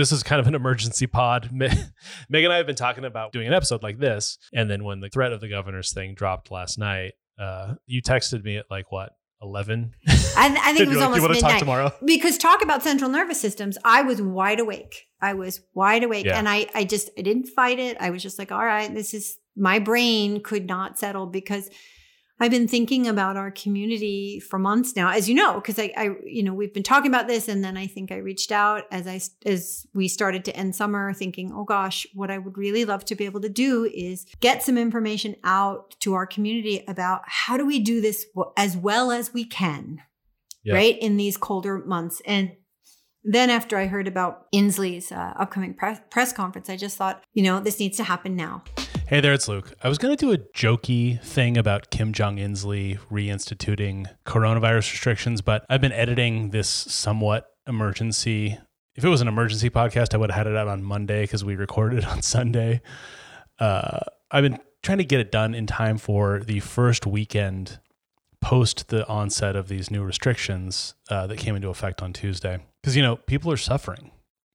this is kind of an emergency pod. Meg and I have been talking about doing an episode like this. And then when the threat of the governor's thing dropped last night, uh, you texted me at like what, 11? I, I think it was like, almost you want to midnight. talk tomorrow? Because talk about central nervous systems, I was wide awake. I was wide awake. Yeah. And I, I just, I didn't fight it. I was just like, all right, this is, my brain could not settle because I've been thinking about our community for months now, as you know, because I, I, you know, we've been talking about this, and then I think I reached out as I, as we started to end summer, thinking, oh gosh, what I would really love to be able to do is get some information out to our community about how do we do this as well as we can, Yeah. right, in these colder months, and then after I heard about Inslee's uh, upcoming press, press conference, I just thought, you know, this needs to happen now. Hey there, it's Luke. I was going to do a jokey thing about Kim Jong Inslee reinstituting coronavirus restrictions, but I've been editing this somewhat emergency. If it was an emergency podcast, I would have had it out on Monday because we recorded on Sunday. Uh, I've been trying to get it done in time for the first weekend post the onset of these new restrictions uh, that came into effect on Tuesday. Because, you know, people are suffering.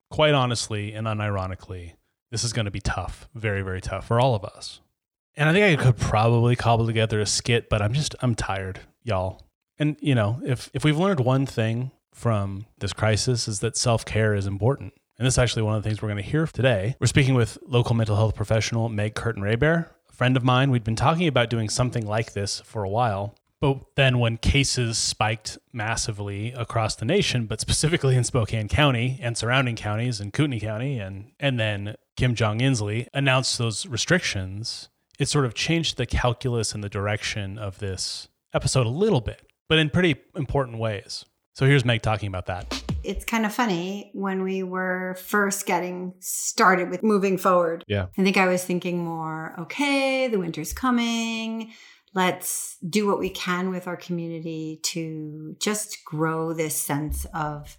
Quite honestly and unironically, this is going to be tough, very, very tough for all of us. And I think I could probably cobble together a skit, but I'm just, I'm tired, y'all. And, you know, if, if we've learned one thing from this crisis is that self care is important. And this is actually one of the things we're going to hear today. We're speaking with local mental health professional Meg Curtin Raybear, a friend of mine. We'd been talking about doing something like this for a while. But then when cases spiked massively across the nation, but specifically in Spokane County and surrounding counties and Kootenai County, and, and then Kim Jong Inslee announced those restrictions, it sort of changed the calculus and the direction of this episode a little bit, but in pretty important ways. So here's Meg talking about that. It's kind of funny when we were first getting started with moving forward. Yeah. I think I was thinking more, okay, the winter's coming. Let's do what we can with our community to just grow this sense of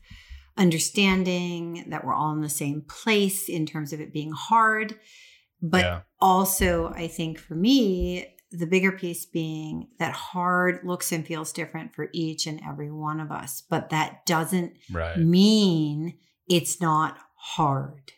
understanding that we're all in the same place in terms of it being hard. But Yeah. also, I think for me, the bigger piece being that hard looks and feels different for each and every one of us. But that doesn't Right. mean it's not hard.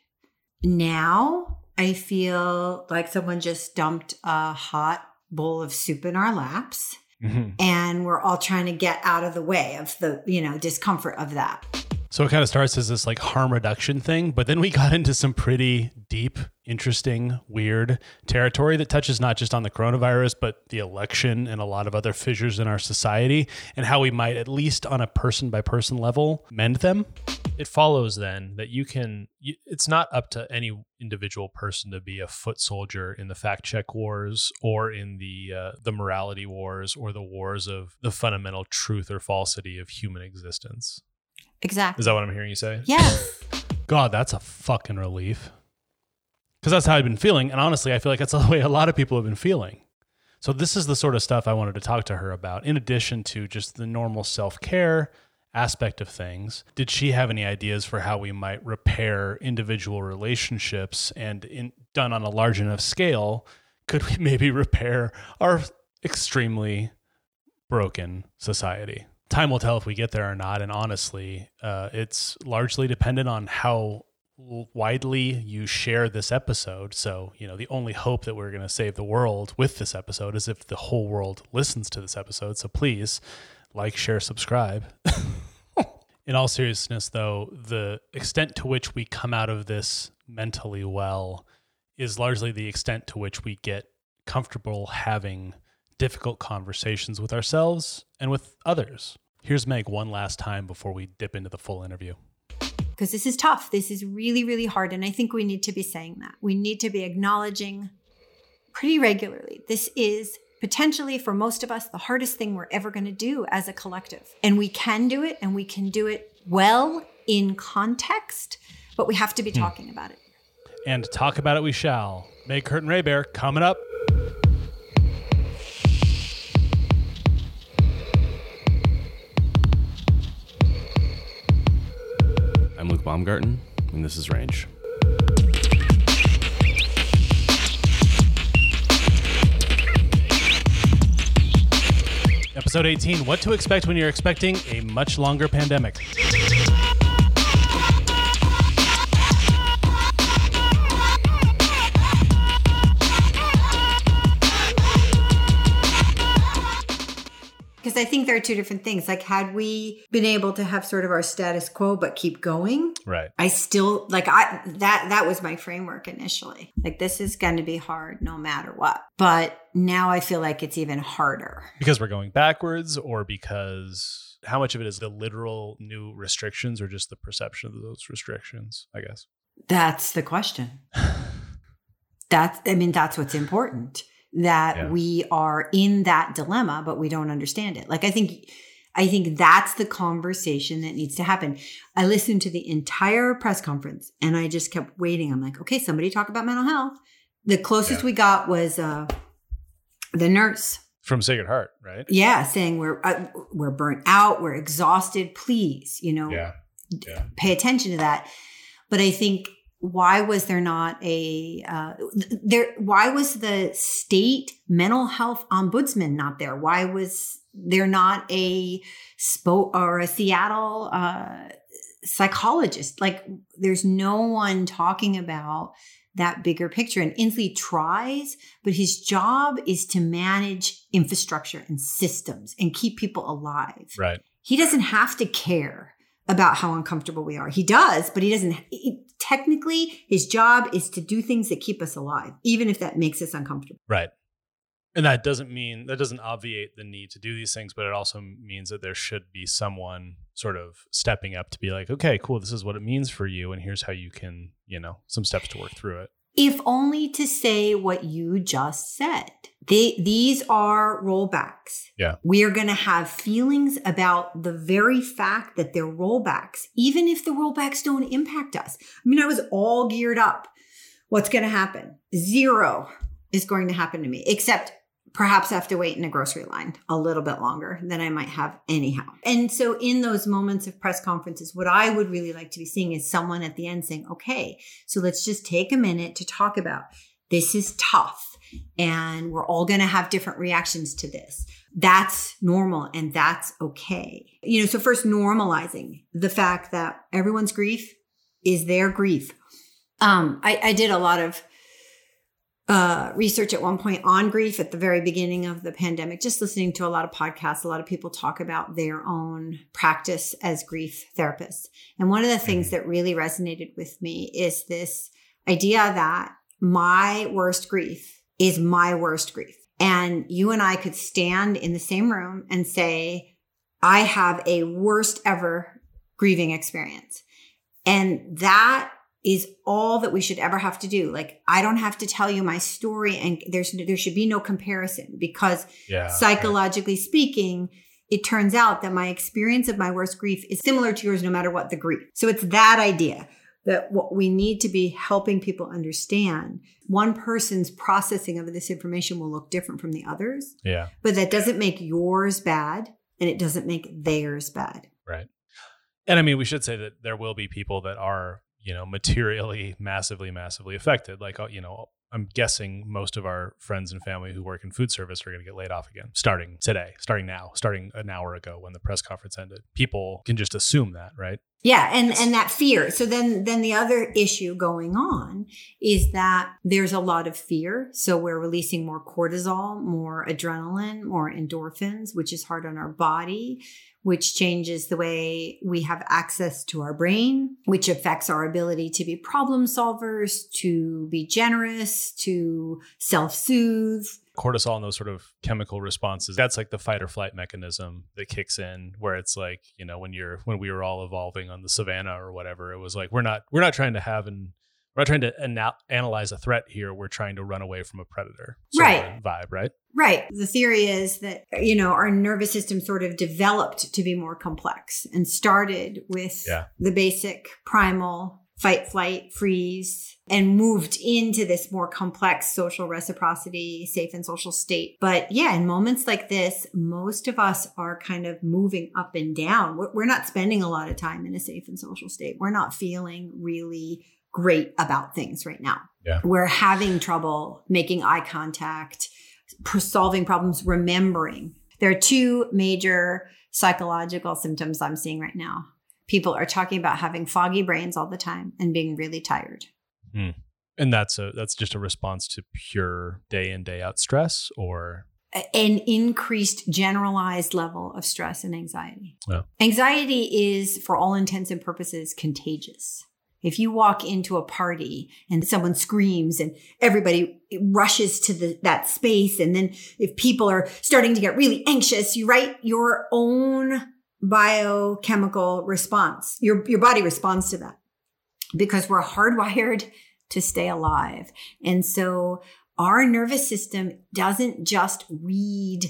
Now I feel like someone just dumped a hot bowl of soup in our laps Mhm. and we're all trying to get out of the way of the, you know, discomfort of that. So it kind of starts as this like harm reduction thing, but then we got into some pretty deep, interesting, weird territory that touches not just on the coronavirus, but the election and a lot of other fissures in our society and how we might, at least on a person by person level, mend them. It follows then that you can, you, it's not up to any individual person to be a foot soldier in the fact check wars or in the uh, the morality wars or the wars of the fundamental truth or falsity of human existence. Exactly. Is that what I'm hearing you say? Yes. God, that's a fucking relief. Because that's how I've been feeling. And honestly, I feel like that's the way a lot of people have been feeling. So, this is the sort of stuff I wanted to talk to her about, in addition to just the normal self care aspect of things. Did she have any ideas for how we might repair individual relationships and, in, done on a large enough scale, could we maybe repair our extremely broken society? time will tell if we get there or not. And honestly, uh, it's largely dependent on how widely you share this episode. So, you know, the only hope that we're going to save the world with this episode is if the whole world listens to this episode. So please like, share, subscribe. In all seriousness, though, the extent to which we come out of this mentally well is largely the extent to which we get comfortable having difficult conversations with ourselves and with others. Here's Meg one last time before we dip into the full interview. Because this is tough. This is really, really hard. And I think we need to be saying that. We need to be acknowledging pretty regularly. This is potentially for most of us the hardest thing we're ever going to do as a collective. And we can do it and we can do it well in context, but we have to be hmm. talking about it. And talk about it we shall. Meg Curtin Raybear coming up. I'm Luke Baumgarten, and this is Range. Episode 18 What to expect when you're expecting a much longer pandemic. I think there are two different things. Like, had we been able to have sort of our status quo but keep going, Right. I still like I that that was my framework initially. Like, this is going to be hard no matter what. But now I feel like it's even harder. Because we're going backwards or because how much of it is the literal new restrictions or just the perception of those restrictions, I guess. That's the question. That's I mean, that's what's important. That Yeah. we are in that dilemma, but we don't understand it. Like I think I think that's the conversation that needs to happen. I listened to the entire press conference and I just kept waiting. I'm like, okay, somebody talk about mental health. The closest Yeah. we got was uh the nurse From Sacred Heart, right? yeah saying we're uh, we're burnt out we're exhausted please you know Yeah. Yeah. pay attention to that but i think why was there not a uh, there why was the state mental health ombudsman not there why was there not a spo or a seattle uh, psychologist like there's no one talking about that bigger picture and inslee tries but his job is to manage infrastructure and systems and keep people alive Right. he doesn't have to care about how uncomfortable we are. He does, but he doesn't. He, technically, his job is to do things that keep us alive, even if that makes us uncomfortable. Right. And that doesn't mean that doesn't obviate the need to do these things, but it also means that there should be someone sort of stepping up to be like, okay, cool, this is what it means for you, and here's how you can, you know, some steps to work through it. If only to say what you just said. They, these are rollbacks. Yeah. We are going to have feelings about the very fact that they're rollbacks, even if the rollbacks don't impact us. I mean, I was all geared up. What's going to happen? Zero is going to happen to me, except perhaps have to wait in a grocery line a little bit longer than I might have anyhow. And so, in those moments of press conferences, what I would really like to be seeing is someone at the end saying, okay, so let's just take a minute to talk about this is tough and we're all going to have different reactions to this. That's normal and that's okay. You know, so first normalizing the fact that everyone's grief is their grief. Um, I, I did a lot of uh, research at one point on grief at the very beginning of the pandemic, just listening to a lot of podcasts. A lot of people talk about their own practice as grief therapists. And one of the things that really resonated with me is this idea that my worst grief is my worst grief. And you and I could stand in the same room and say, I have a worst ever grieving experience. And that is all that we should ever have to do. Like I don't have to tell you my story and there's there should be no comparison because Yeah. psychologically speaking, it turns out that my experience of my worst grief is similar to yours no matter what the grief. So it's that idea that what we need to be helping people understand. One person's processing of this information will look different from the others, Yeah. but that doesn't make yours bad and it doesn't make theirs bad. Right. And I mean, we should say that there will be people that are, you know, materially massively, massively affected. Like, uh, you know, I'm guessing most of our friends and family who work in food service are going to get laid off again starting today, starting now, starting an hour ago when the press conference ended. People can just assume that, right? Yeah, and and that fear. So then then the other issue going on is that there's a lot of fear. So we're releasing more cortisol, more adrenaline, more endorphins, which is hard on our body, which changes the way we have access to our brain, which affects our ability to be problem solvers, to be generous, to self-soothe. cortisol and those sort of chemical responses that's like the fight or flight mechanism that kicks in where it's like you know when you're when we were all evolving on the savannah or whatever it was like we're not we're not trying to have an we're not trying to ana- analyze a threat here we're trying to run away from a predator sort Right. vibe right Right. The theory is that, you know, our nervous system sort of developed to be more complex and started with Yeah. the basic primal fight, flight, freeze, and moved into this more complex social reciprocity, safe and social state. But yeah, in moments like this, most of us are kind of moving up and down. We're not spending a lot of time in a safe and social state. We're not feeling really great about things right now. Yeah. We're having trouble making eye contact solving problems, remembering. There are two major psychological symptoms I'm seeing right now. People are talking about having foggy brains all the time and being really tired. Hmm. and that's a that's just a response to pure day in day out stress or an increased generalized level of stress and anxiety. Yeah. Anxiety is, for all intents and purposes, contagious. If you walk into a party and someone screams and everybody rushes to the, that space, and then if people are starting to get really anxious, you write your own biochemical response. Your, your body responds to that because we're hardwired to stay alive. And so our nervous system doesn't just read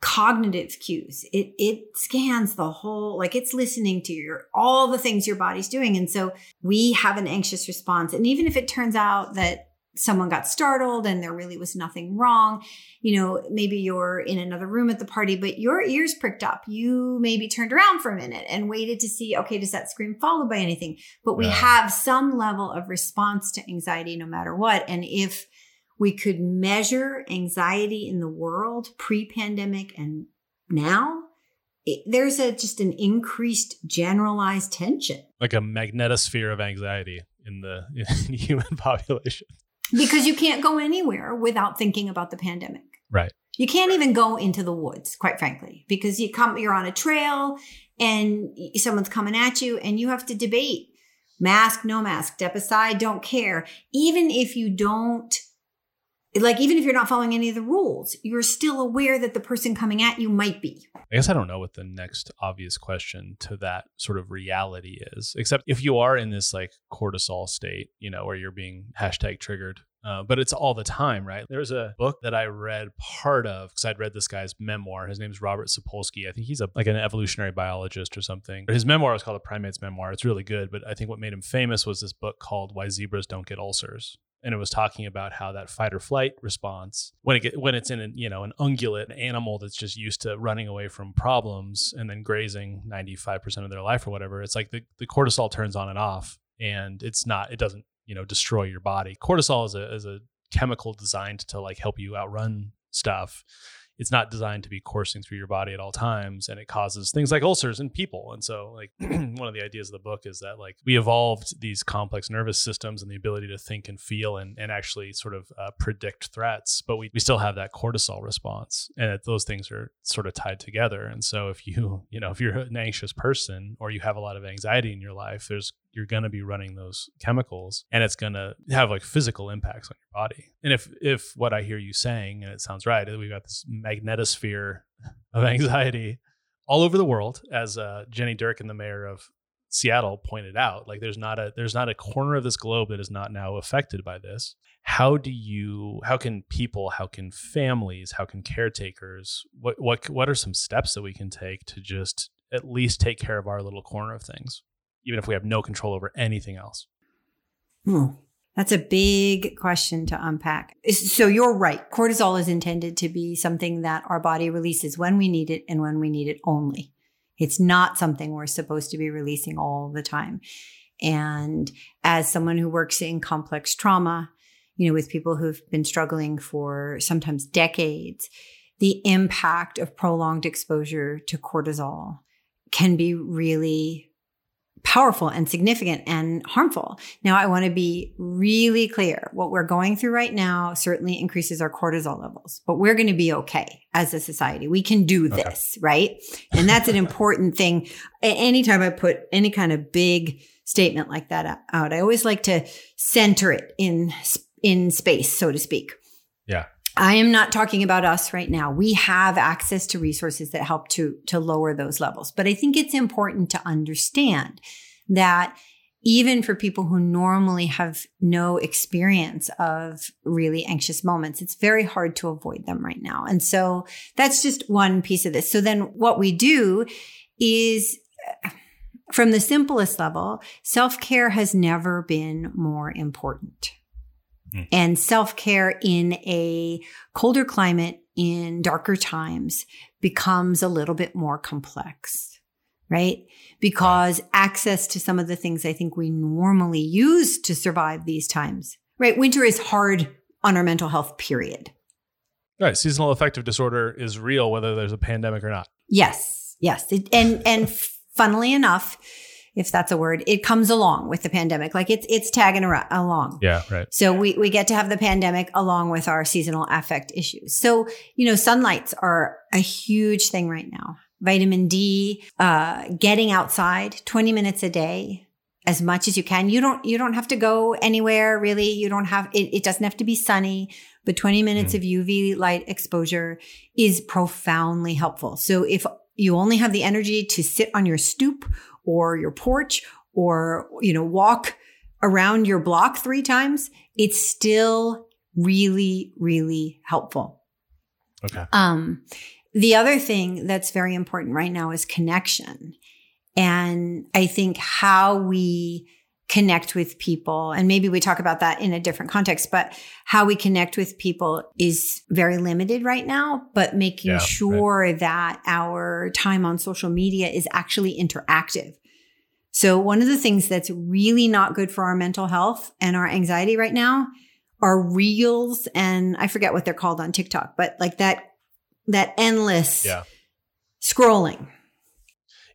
cognitive cues. It it scans the whole like it's listening to your all the things your body's doing. And so we have an anxious response. And even if it turns out that someone got startled and there really was nothing wrong, you know, maybe you're in another room at the party, but your ears pricked up. You maybe turned around for a minute and waited to see, okay, does that scream followed by anything? But we Yeah. have some level of response to anxiety no matter what. And if we could measure anxiety in the world pre-pandemic and now. It, there's a just an increased generalized tension. Like a magnetosphere of anxiety in the in the human population. because you can't go anywhere without thinking about the pandemic. Right. you can't even go into the woods quite frankly because you come you're on a trail and someone's coming at you and you have to debate. Mask no mask step aside don't care. Even if you don't like even if you're not following any of the rules you're still aware that the person coming at you might be I guess I don't know what the next obvious question to that sort of reality is, except if you are in this like cortisol state, you know, where you're being hashtag triggered. Uh, but it's all the time, right? There's a book that I read part of because I'd read this guy's memoir. His name's Robert Sapolsky. I think he's a like an evolutionary biologist or something. His memoir is called A Primate's Memoir. It's really good, but I think what made him famous was this book called Why Zebras Don't Get Ulcers and it was talking about how that fight or flight response when it get, when it's in an you know an ungulate animal that's just used to running away from problems and then grazing 95% of their life or whatever it's like the, the cortisol turns on and off and it's not it doesn't you know destroy your body. Cortisol is a is a chemical designed to like help you outrun stuff it's not designed to be coursing through your body at all times and it causes things like ulcers in people. And so like one of the ideas of the book is that like we evolved these complex nervous systems and the ability to think and feel and, and actually sort of uh, predict threats but we, we still have that cortisol response and that those things are sort of tied together. And so if you you know if you're an anxious person or you have a lot of anxiety in your life there's you're going to be running those chemicals and it's going to have like physical impacts on your body. And if if what i hear you saying and it sounds right we've got this magnetosphere of anxiety all over the world as uh, jenny durkan the mayor of seattle pointed out like there's not a there's not a corner of this globe that is not now affected by this how do you how can people how can families how can caretakers what what what are some steps that we can take to just at least take care of our little corner of things even if we have no control over anything else. Hmm. That's a big question to unpack. So you're right. Cortisol is intended to be something that our body releases when we need it and when we need it only. It's not something we're supposed to be releasing all the time. And as someone who works in complex trauma, you know, with people who've been struggling for sometimes decades, the impact of prolonged exposure to cortisol can be really powerful and significant and harmful. Now, I want to be really clear. What we're going through right now certainly increases our cortisol levels, but we're going to be okay as a society. We can do this, okay. right? And that's an important thing. Anytime I put any kind of big statement like that out, I always like to center it in in space, so to speak. Yeah. I am not talking about us right now. We have access to resources that help to, to lower those levels. But I think it's important to understand that even for people who normally have no experience of really anxious moments, it's very hard to avoid them right now. And so that's just one piece of this. So then what we do is from the simplest level, self care has never been more important. Mm. And self care in a colder climate in darker times becomes a little bit more complex, right? Because access to some of the things I think we normally use to survive these times, right? Winter is hard on our mental health, period. Right. Seasonal affective disorder is real, whether there's a pandemic or not. Yes. Yes. It, and, and funnily enough, if that's a word. It comes along with the pandemic. Like it's it's tagging ar- along. Yeah, right. So we we get to have the pandemic along with our seasonal affect issues. So, you know, sunlights are a huge thing right now. Vitamin D, uh, getting outside 20 minutes a day as much as you can. You don't you don't have to go anywhere really. You don't have it, it doesn't have to be sunny, but 20 minutes Mm. of UV light exposure is profoundly helpful. So if you only have the energy to sit on your stoop or your porch or you know walk around your block 3 times, it's still really really helpful. Okay. Um, the other thing that's very important right now is connection. And I think how we connect with people, and maybe we talk about that in a different context, but how we connect with people is very limited right now, but making Yeah, right. sure that our time on social media is actually interactive. So one of the things that's really not good for our mental health and our anxiety right now are reels and I forget what they're called on TikTok, but like that that endless Yeah. scrolling.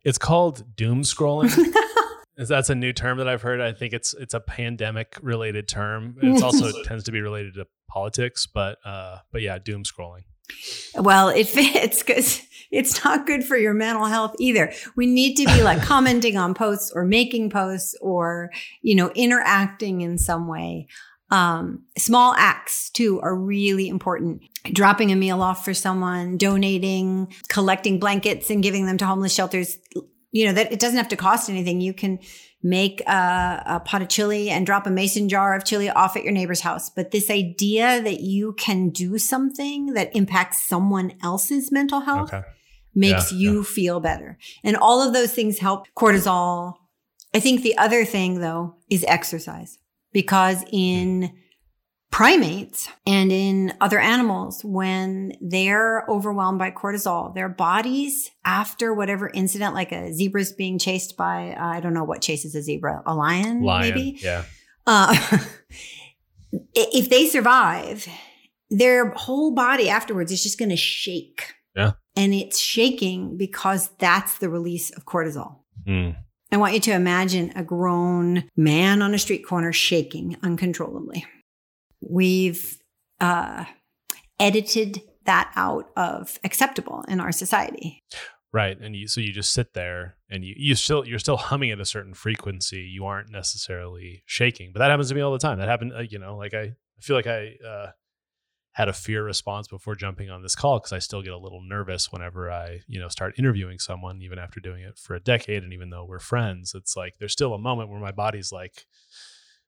It's called doom scrolling. Is- That's a new term that I've heard. I think it's it's a pandemic related term. It also tends to be related to politics, but uh, but yeah, doom scrolling. Well, it fits because it's not good for your mental health either. We need to be like commenting on posts or making posts or, you know, interacting in some way. Um, small acts too are really important. Dropping a meal off for someone, donating, collecting blankets and giving them to homeless shelters. You know, that it doesn't have to cost anything. You can make a, a pot of chili and drop a mason jar of chili off at your neighbor's house. But this idea that you can do something that impacts someone else's mental health Okay. makes Yeah, you feel better. And all of those things help cortisol. I think the other thing though is exercise because hmm. in primates and in other animals, when they're overwhelmed by cortisol, their bodies after whatever incident, like a zebra's being chased by, I don't know what chases a zebra, a lion, Lion. maybe? Yeah. Uh, if they survive, their whole body afterwards is just going to shake. Yeah. And it's shaking because that's the release of cortisol. Mm. I want you to imagine a grown man on a street corner shaking uncontrollably. We've uh, edited that out of acceptable in our society. Right. And you so you just sit there and you you still you're still humming at a certain frequency. You aren't necessarily shaking. But that happens to me all the time. That happened, uh, you know, like I, feel like I uh had a fear response before jumping on this call because I still get a little nervous whenever I, you know, start interviewing someone, even after doing it for a decade. And even though we're friends, it's like there's still a moment where my body's like,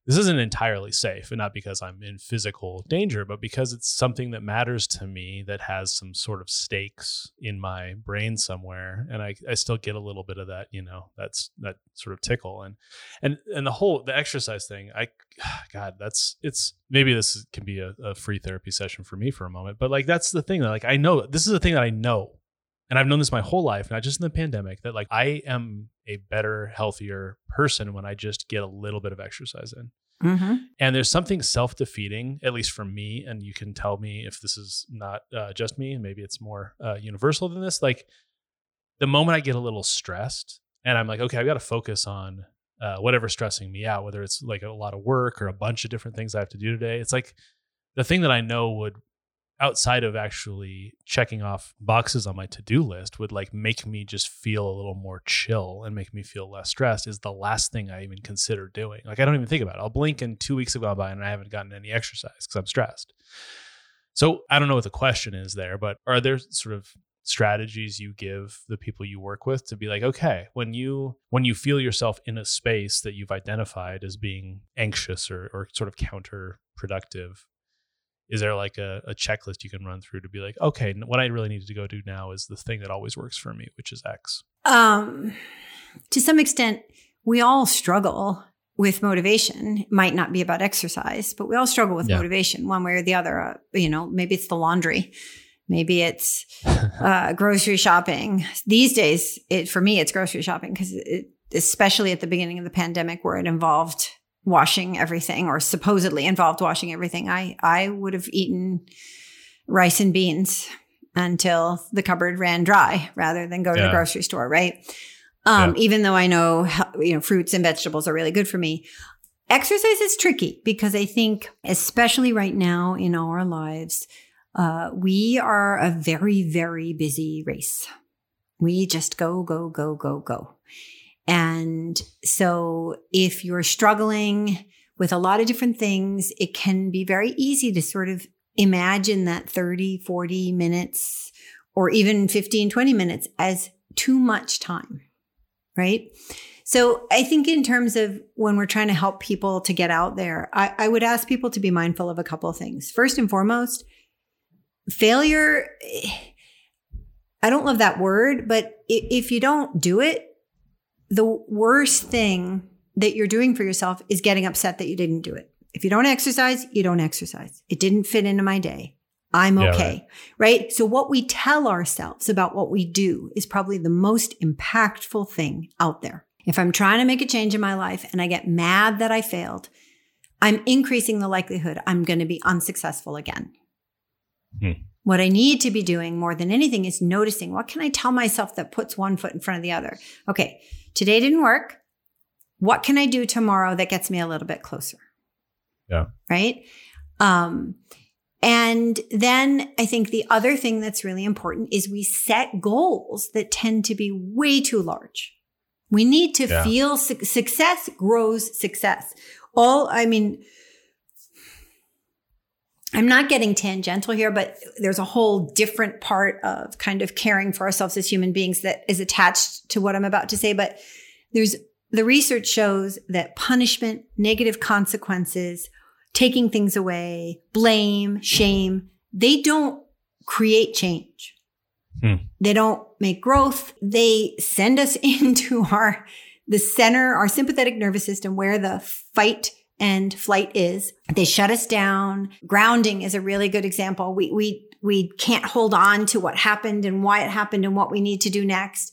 this isn't entirely safe. And not because I'm in physical danger, but because it's something that matters to me that has some sort of stakes in my brain somewhere. And I, I still get a little bit of that, you know, that's that sort of tickle. And and and the whole the exercise thing, I God, that's it's maybe this can be a, a free therapy session for me for a moment. But like that's the thing that like I know this is a thing that I know. And I've known this my whole life, not just in the pandemic, that like I am a better, healthier person when I just get a little bit of exercise in. Mm-hmm. And there's something self defeating, at least for me, and you can tell me if this is not uh, just me, and maybe it's more uh, universal than this. Like the moment I get a little stressed and I'm like, okay, I've got to focus on uh, whatever's stressing me out, whether it's like a lot of work or a bunch of different things I have to do today. It's like the thing that I know would, outside of actually checking off boxes on my to do list, would like make me just feel a little more chill and make me feel less stressed is the last thing I even consider doing. Like I don't even think about it. I'll blink and two weeks have gone by and I haven't gotten any exercise because I'm stressed. So I don't know what the question is there, but are there sort of strategies you give the people you work with to be like okay when you when you feel yourself in a space that you've identified as being anxious or, or sort of counterproductive is there like a, a checklist you can run through to be like okay what i really need to go do now is the thing that always works for me which is x Um, to some extent, we all struggle with motivation. It might not be about exercise, but we all struggle with Yeah. motivation one way or the other. Uh, you know, maybe it's the laundry, maybe it's uh, grocery shopping. These days, it for me, it's grocery shopping because it, especially at the beginning of the pandemic, where it involved washing everything or supposedly involved washing everything. I I would have eaten rice and beans until the cupboard ran dry rather than go to Yeah. the grocery store, right? Um, even though I know you know fruits and vegetables are really good for me. Exercise is tricky because I think, especially right now in our lives, uh, we are a very, very busy race. We just go, go, go, go, go. And so if you're struggling with a lot of different things, it can be very easy to sort of imagine that 30, 40 minutes or even 15, 20 minutes as too much time, right? So I think in terms of when we're trying to help people to get out there, I, I would ask people to be mindful of a couple of things. First and foremost, failure, eh, I don't love that word, but if you don't do it, the worst thing that you're doing for yourself is getting upset that you didn't do it. If you don't exercise, you don't exercise. It didn't fit into my day. I'm yeah, okay. Right. right. So what we tell ourselves about what we do is probably the most impactful thing out there. If I'm trying to make a change in my life and I get mad that I failed, I'm increasing the likelihood I'm going to be unsuccessful again. Hmm. What I need to be doing more than anything is noticing what can I tell myself that puts one foot in front of the other? Okay, today didn't work. What can I do tomorrow that gets me a little bit closer? Yeah. Right. Um, and then I think the other thing that's really important is we set goals that tend to be way too large. We need to yeah. feel su- success grows success. All, I mean, I'm not getting tangential here, but there's a whole different part of kind of caring for ourselves as human beings that is attached to what I'm about to say. But there's the research shows that punishment, negative consequences, taking things away, blame, shame, they don't create change. Hmm. They don't make growth. They send us into our, the center, our sympathetic nervous system where the fight and flight is. They shut us down. Grounding is a really good example. We, we, we can't hold on to what happened and why it happened and what we need to do next.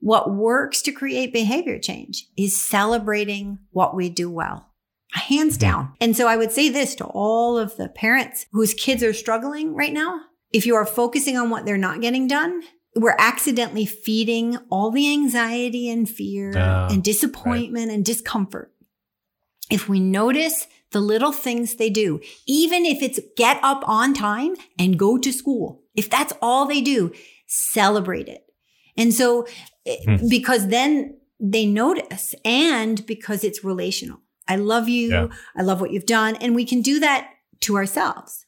What works to create behavior change is celebrating what we do well. Hands down. And so I would say this to all of the parents whose kids are struggling right now if you are focusing on what they're not getting done, we're accidentally feeding all the anxiety and fear uh, and disappointment right. and discomfort. If we notice the little things they do, even if it's get up on time and go to school, if that's all they do, celebrate it. And so, hmm. because then they notice and because it's relational. I love you. Yeah. I love what you've done. And we can do that to ourselves.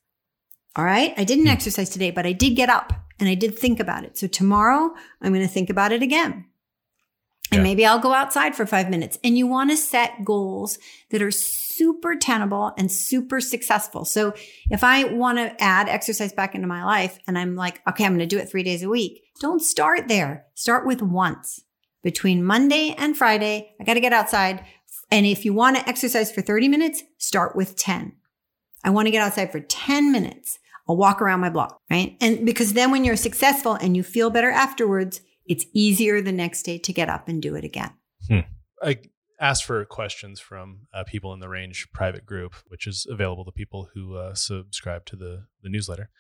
All right. I didn't hmm. exercise today, but I did get up and I did think about it. So tomorrow I'm going to think about it again. And yeah. maybe I'll go outside for five minutes. And you want to set goals that are super tenable and super successful. So if I want to add exercise back into my life and I'm like, okay, I'm going to do it three days a week, don't start there. Start with once between Monday and Friday. I got to get outside. And if you want to exercise for 30 minutes, start with 10. I want to get outside for 10 minutes. I'll walk around my block, right? And because then when you're successful and you feel better afterwards, it's easier the next day to get up and do it again. Hmm. I asked for questions from uh, people in the range private group, which is available to people who uh, subscribe to the, the newsletter.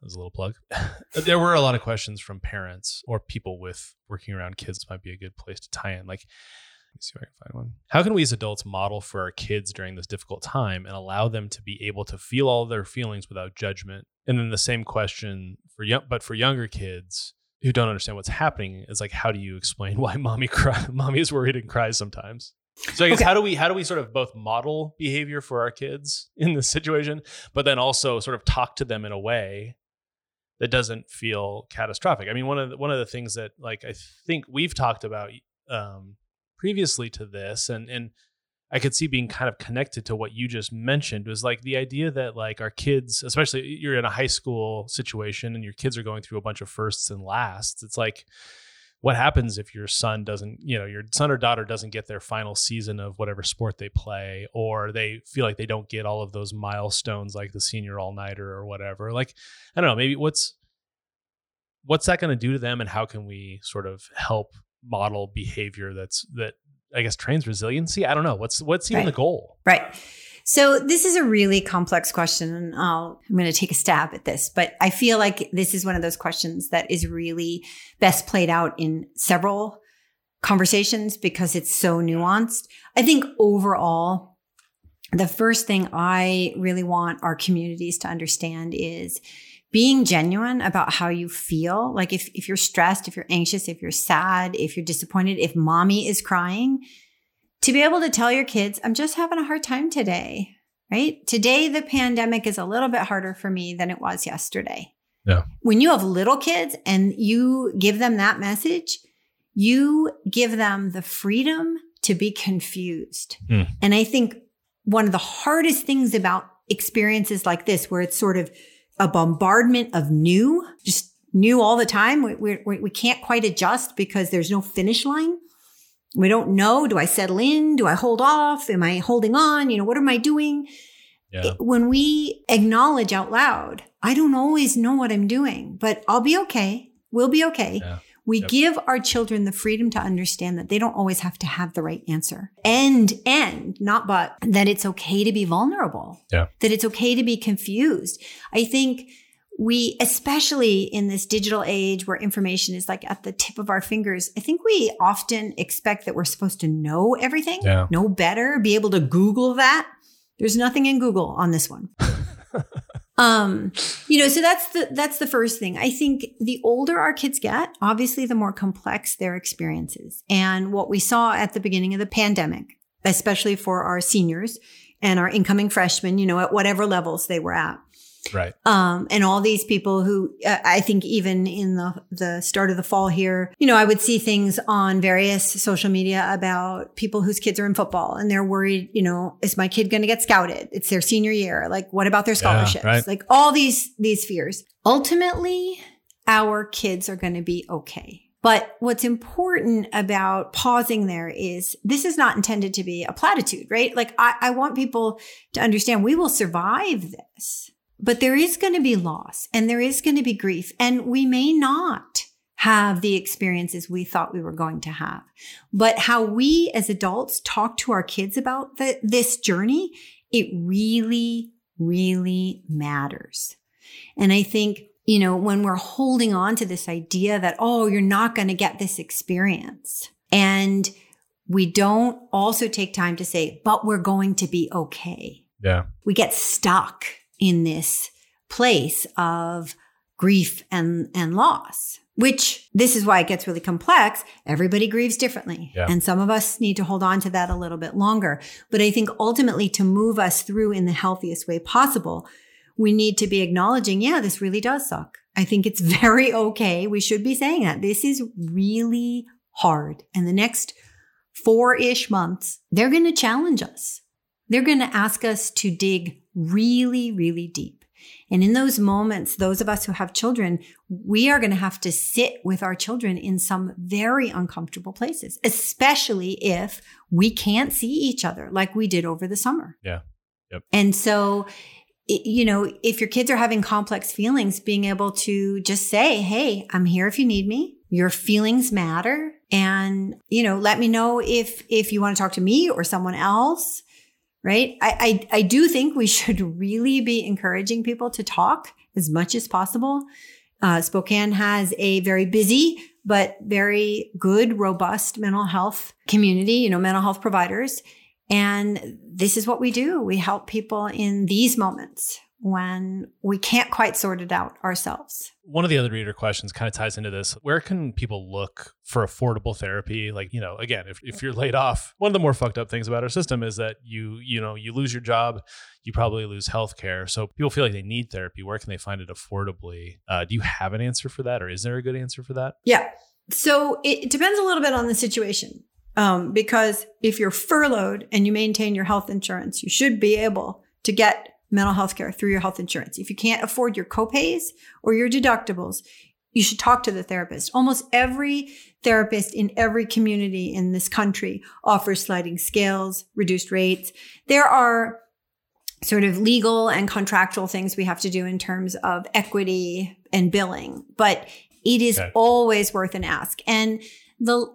That was a little plug. there were a lot of questions from parents or people with working around kids might be a good place to tie in. Like, let me see if I can find one. How can we as adults model for our kids during this difficult time and allow them to be able to feel all their feelings without judgment? And then the same question for young, but for younger kids who don't understand what's happening is like, how do you explain why mommy cry, mommy is worried and cries sometimes? So I guess okay. how do we how do we sort of both model behavior for our kids in this situation, but then also sort of talk to them in a way that doesn't feel catastrophic. I mean, one of the, one of the things that like I think we've talked about um, previously to this and and I could see being kind of connected to what you just mentioned was like the idea that like our kids, especially you're in a high school situation and your kids are going through a bunch of firsts and lasts. It's like what happens if your son doesn't, you know, your son or daughter doesn't get their final season of whatever sport they play, or they feel like they don't get all of those milestones like the senior all nighter or whatever. Like, I don't know, maybe what's what's that going to do to them and how can we sort of help model behavior that's that I guess trains resiliency. I don't know what's what's even right. the goal. Right. So this is a really complex question, and I'll, I'm going to take a stab at this. But I feel like this is one of those questions that is really best played out in several conversations because it's so nuanced. I think overall, the first thing I really want our communities to understand is being genuine about how you feel. Like if, if you're stressed, if you're anxious, if you're sad, if you're disappointed, if mommy is crying, to be able to tell your kids, I'm just having a hard time today, right? Today, the pandemic is a little bit harder for me than it was yesterday. Yeah. When you have little kids and you give them that message, you give them the freedom to be confused. Mm. And I think one of the hardest things about experiences like this, where it's sort of a bombardment of new, just new all the time, we, we, we can't quite adjust because there's no finish line. We don't know. Do I settle in? Do I hold off? Am I holding on? You know, what am I doing? Yeah. When we acknowledge out loud, I don't always know what I'm doing, but I'll be okay. We'll be okay. Yeah. We Yep. give our children the freedom to understand that they don't always have to have the right answer. And, and not but that it's okay to be vulnerable. Yeah. That it's okay to be confused. I think we, especially in this digital age where information is like at the tip of our fingers, I think we often expect that we're supposed to know everything, Yeah. know better, be able to Google that. There's nothing in Google on this one. um you know so that's the that's the first thing. I think the older our kids get obviously the more complex their experiences. And what we saw at the beginning of the pandemic especially for our seniors and our incoming freshmen you know at whatever levels they were at Right. um, and all these people who uh, I think even in the the start of the fall here, you know, I would see things on various social media about people whose kids are in football and they're worried, you know, is my kid going to get scouted? It's their senior year. Like, what about their scholarships? right. Like all these these fears. Ultimately, our kids are going to be okay. But what's important about pausing there is this is not intended to be a platitude, right? Like I, I want people to understand we will survive this but there is going to be loss and there is going to be grief and we may not have the experiences we thought we were going to have. But how we as adults talk to our kids about the, this journey it really really matters. And i think you know when we're holding on to this idea that oh you're not going to get this experience and we don't also take time to say but we're going to be okay. Yeah. we get stuck in this place of grief and, and loss, which this is why it gets really complex. Everybody grieves differently. Yeah. And some of us need to hold on to that a little bit longer. But I think ultimately to move us through in the healthiest way possible, we need to be acknowledging, yeah, this really does suck. I think it's very okay. We should be saying that this is really hard. And the next four ish months, they're going to challenge us. They're going to ask us to dig really, really deep. And in those moments, those of us who have children, we are going to have to sit with our children in some very uncomfortable places, especially if we can't see each other like we did over the summer. Yeah. Yep. And so, you know, if your kids are having complex feelings, being able to just say, Hey, I'm here if you need me. Your feelings matter. And, you know, let me know if, if you want to talk to me or someone else right? I, I, I do think we should really be encouraging people to talk as much as possible. Uh, Spokane has a very busy but very good, robust mental health community, you know, mental health providers. And this is what we do. We help people in these moments when we can't quite sort it out ourselves. One of the other reader questions kind of ties into this. Where can people look for affordable therapy? Like, you know, again, if, if you're laid off, one of the more fucked up things about our system is that you, you know, you lose your job, you probably lose health care. So people feel like they need therapy. Where can they find it affordably? Uh, do you have an answer for that? Or is there a good answer for that? Yeah. So it, it depends a little bit on the situation. Um, because if you're furloughed and you maintain your health insurance, you should be able to get mental health care through your health insurance. If you can't afford your copays or your deductibles, you should talk to the therapist. Almost every therapist in every community in this country offers sliding scales, reduced rates. There are sort of legal and contractual things we have to do in terms of equity and billing, but it is Okay. always worth an ask. And the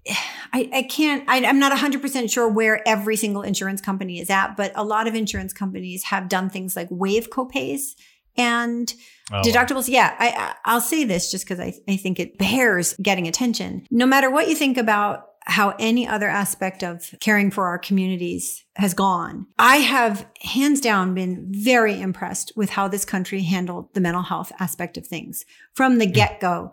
I, I can't I, i'm not 100% sure where every single insurance company is at but a lot of insurance companies have done things like waive copays and Oh, deductibles. Yeah I, I i'll say this just because I, I think it bears getting attention. No matter what you think about how any other aspect of caring for our communities has gone. I have hands down been very impressed with how this country handled the mental health aspect of things from the hmm. get go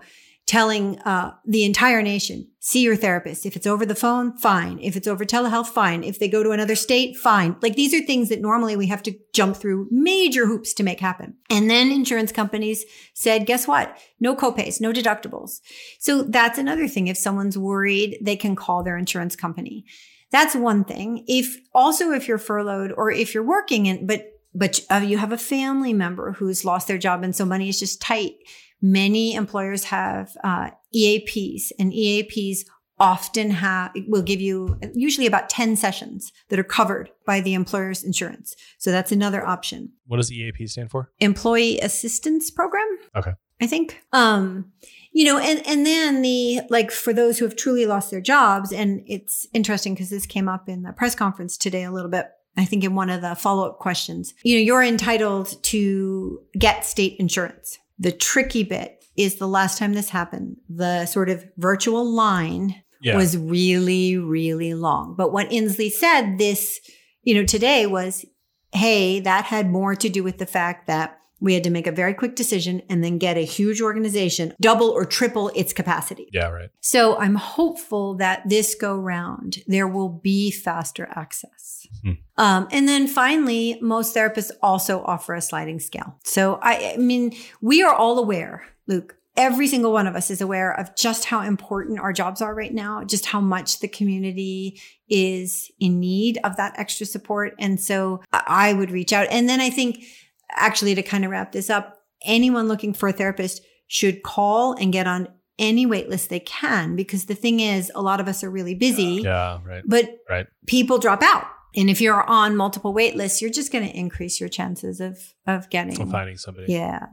telling uh, the entire nation, see your therapist. If it's over the phone, fine. If it's over telehealth, fine. If they go to another state, fine. Like these are things that normally we have to jump through major hoops to make happen. And then insurance companies said, guess what? No copays, no deductibles. So that's another thing. If someone's worried, they can call their insurance company. That's one thing. If also if you're furloughed or if you're working and but but uh, you have a family member who's lost their job and so money is just tight Many employers have uh, EAPs, and EAPs often have will give you usually about 10 sessions that are covered by the employer's insurance. So that's another option. What does EAP stand for? Employee Assistance Program. Okay. I think. Um, you know, and and then the like for those who have truly lost their jobs, and it's interesting because this came up in the press conference today a little bit. I think in one of the follow up questions, you know, you're entitled to get state insurance. The tricky bit is the last time this happened, the sort of virtual line yeah. was really, really long. But what Inslee said this, you know, today was, hey, that had more to do with the fact that we had to make a very quick decision and then get a huge organization double or triple its capacity. Yeah, right. So I'm hopeful that this go round, there will be faster access. Hmm. Um, and then finally, most therapists also offer a sliding scale. So I, I mean, we are all aware, Luke, every single one of us is aware of just how important our jobs are right now, just how much the community is in need of that extra support. And so I would reach out. And then I think actually to kind of wrap this up, anyone looking for a therapist should call and get on any waitlist they can because the thing is a lot of us are really busy. Yeah, right. But right. people drop out. And if you're on multiple wait lists, you're just going to increase your chances of of getting of finding somebody. Yeah.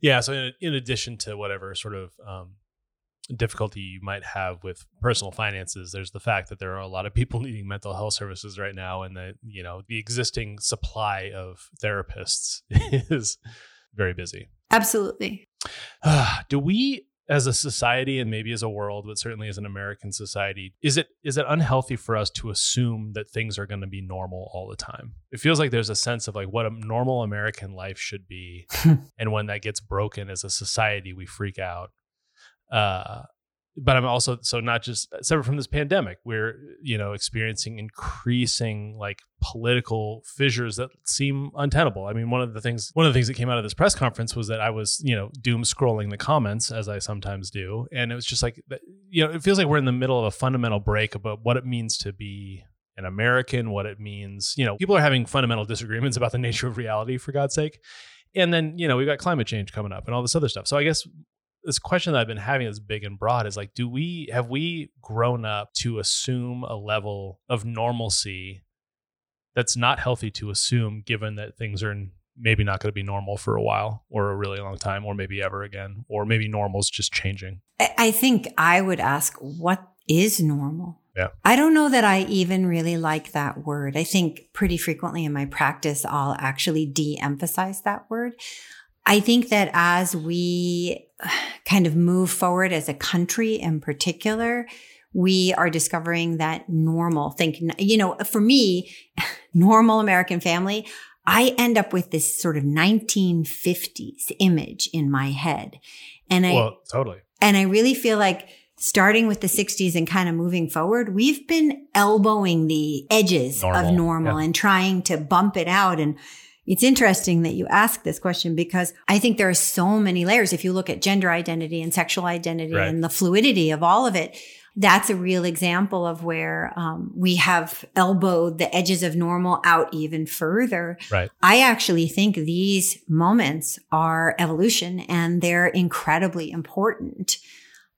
Yeah. So in, in addition to whatever sort of um, difficulty you might have with personal finances there's the fact that there are a lot of people needing mental health services right now and that you know the existing supply of therapists is very busy absolutely uh, do we as a society and maybe as a world but certainly as an american society is it is it unhealthy for us to assume that things are going to be normal all the time? It feels like there's a sense of like what a normal american life should be and when that gets broken as a society we freak out. Uh, but I'm also so not just uh, separate from this pandemic. We're you know experiencing increasing like political fissures that seem untenable. I mean, one of the things one of the things that came out of this press conference was that I was you know doom scrolling the comments as I sometimes do, and it was just like you know it feels like we're in the middle of a fundamental break about what it means to be an American, what it means. You know, people are having fundamental disagreements about the nature of reality, for God's sake. And then, you know, we've got climate change coming up and all this other stuff. So I guess this question that I've been having is big and broad is like, do we have we grown up to assume a level of normalcy that's not healthy to assume, given that things are maybe not going to be normal for a while or a really long time, or maybe ever again, or maybe normal's just changing? I think I would ask, what is normal? Yeah. I don't know that I even really like that word. I think pretty frequently in my practice, I'll actually de emphasize that word. I think that as we kind of move forward as a country in particular, we are discovering that normal thinking, you know, for me, normal American family, I end up with this sort of 1950s image in my head. And I, well, totally. And I really feel like starting with the 60s and kind of moving forward, we've been elbowing the edges normal. of normal yeah. and trying to bump it out. And it's interesting that you ask this question because I think there are so many layers. If you look at gender identity and sexual identity right. and the fluidity of all of it, that's a real example of where um, we have elbowed the edges of normal out even further. Right. I actually think these moments are evolution and they're incredibly important.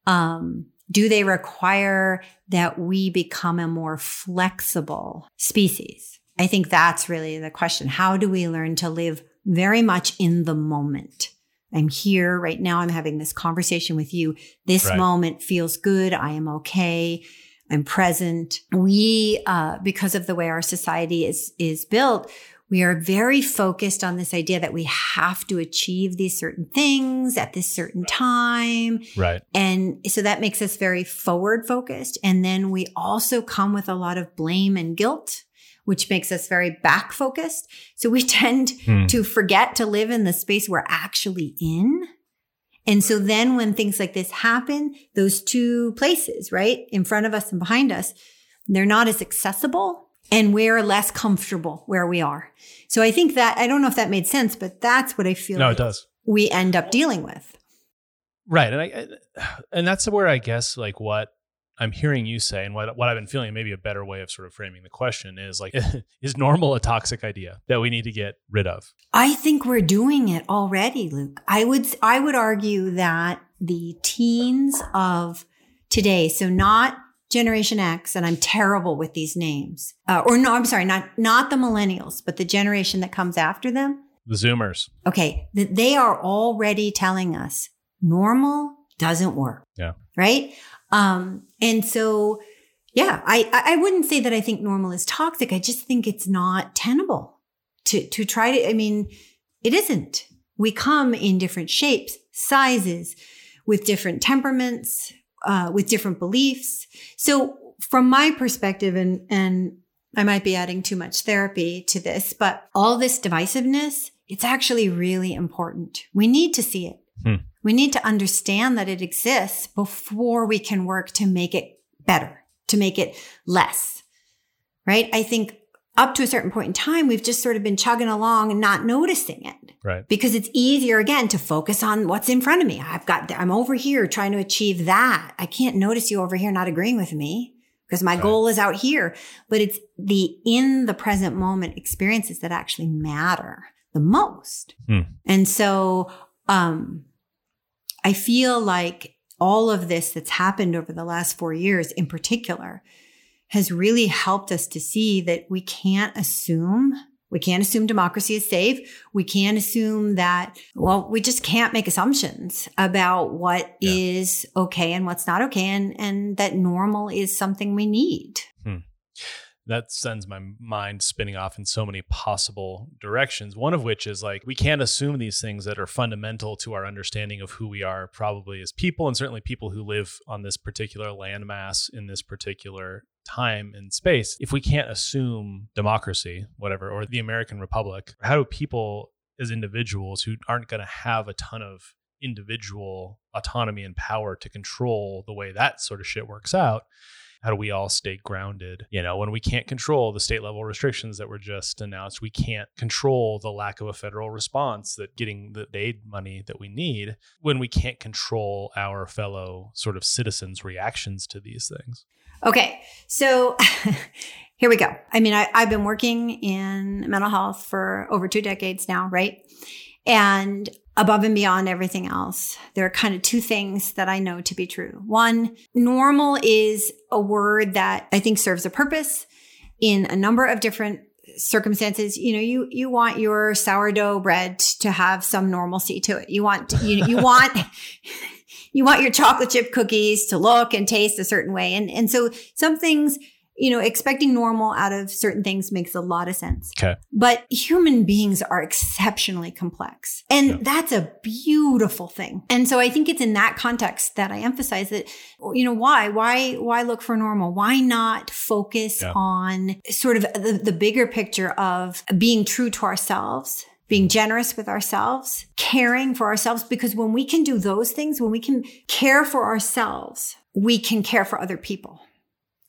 Um, do they require that we become a more flexible species? I think that's really the question. How do we learn to live very much in the moment? I'm here right now. I'm having this conversation with you. This right. moment feels good. I am okay. I'm present. We, uh, because of the way our society is, is built, We are very focused on this idea that we have to achieve these certain things at this certain time. Right. And so that makes us very forward focused. And then we also come with a lot of blame and guilt, which makes us very back focused. So we tend Hmm. to forget to live in the space we're actually in. And so then when things like this happen, those two places, right, in front of us and behind us, they're not as accessible and we're less comfortable where we are. So I think that, I don't know if that made sense, but that's what I feel No, like it does. we end up dealing with. Right. And I, and that's where I guess like what I'm hearing you say and what, what I've been feeling, maybe a better way of sort of framing the question is like, is normal a toxic idea that we need to get rid of? I think we're doing it already, Luke. I would I would argue that the teens of today, so not Generation X, and I'm terrible with these names, uh, or no, I'm sorry, not not the millennials, but the generation that comes after them. The Zoomers. Okay, they are already telling us normal doesn't work. Yeah. Right. Um, and so, yeah, I I wouldn't say that I think normal is toxic. I just think it's not tenable to to try to. I mean, it isn't. We come in different shapes, sizes, with different temperaments, uh, with different beliefs. So, from my perspective, and and I might be adding too much therapy to this, but all this divisiveness, it's actually really important. We need to see it. Hmm. We need to understand that it exists before we can work to make it better, to make it less. Right? I think up to a certain point in time, we've just sort of been chugging along and not noticing it Right. because it's easier again to focus on what's in front of me. I've got, I'm over here trying to achieve that. I can't notice you over here not agreeing with me because my Right. goal is out here. But it's the in the present moment experiences that actually matter the most. Hmm. And so, um, I feel like all of this that's happened over the last four years in particular has really helped us to see that we can't assume we can't assume democracy is safe. We can't assume that, well, we just can't make assumptions about what Yeah. is okay and what's not okay and, and that normal is something we need. Hmm. That sends my mind spinning off in so many possible directions. One of which is like we can't assume these things that are fundamental to our understanding of who we are, probably as people, and certainly people who live on this particular landmass in this particular time and space. If we can't assume democracy, whatever, or the American Republic, how do people as individuals who aren't going to have a ton of individual autonomy and power to control the way that sort of shit works out? How do we all stay grounded you know when we can't control the state level restrictions that were just announced we can't control the lack of a federal response that getting the aid money that we need when we can't control our fellow sort of citizens reactions to these things Okay. So here we go. I mean, I, I've been working in mental health for over two decades now, right? And above and beyond everything else, there are kind of two things that I know to be true. One, normal is a word that I think serves a purpose in a number of different circumstances. You know you you want your sourdough bread to have some normalcy to it. You want you you want you want your chocolate chip cookies to look and taste a certain way. And and so some things you know expecting normal out of certain things makes a lot of sense okay but human beings are exceptionally complex. And Yeah. that's a beautiful thing. And so I think it's in that context that I emphasize that, you know, why? Why, why look for normal? Why not focus Yeah. on sort of the, the bigger picture of being true to ourselves? Being mm. generous with ourselves, caring for ourselves, because when we can do those things, when we can care for ourselves, we can care for other people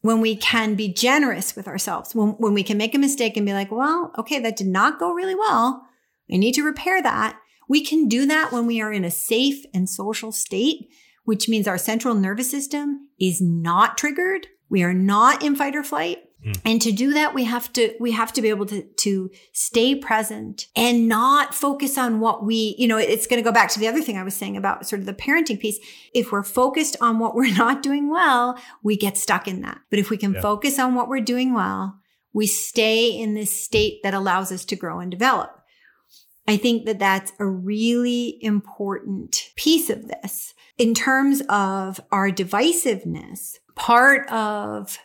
when we can be generous with ourselves, when, when we can make a mistake and be like, well, okay, that did not go really well. I need to repair that. We can do that when we are in a safe and social state, which means our central nervous system is not triggered. We are not in fight or flight. Mm. And to do that, we have to, we have to be able to, to stay present and not focus on what we, you know, it's going to go back to the other thing I was saying about sort of the parenting piece. If we're focused on what we're not doing well, we get stuck in that. But if we can Yeah. focus on what we're doing well, we stay in this state that allows us to grow and develop. I think that that's a really important piece of this. In terms of our divisiveness, part of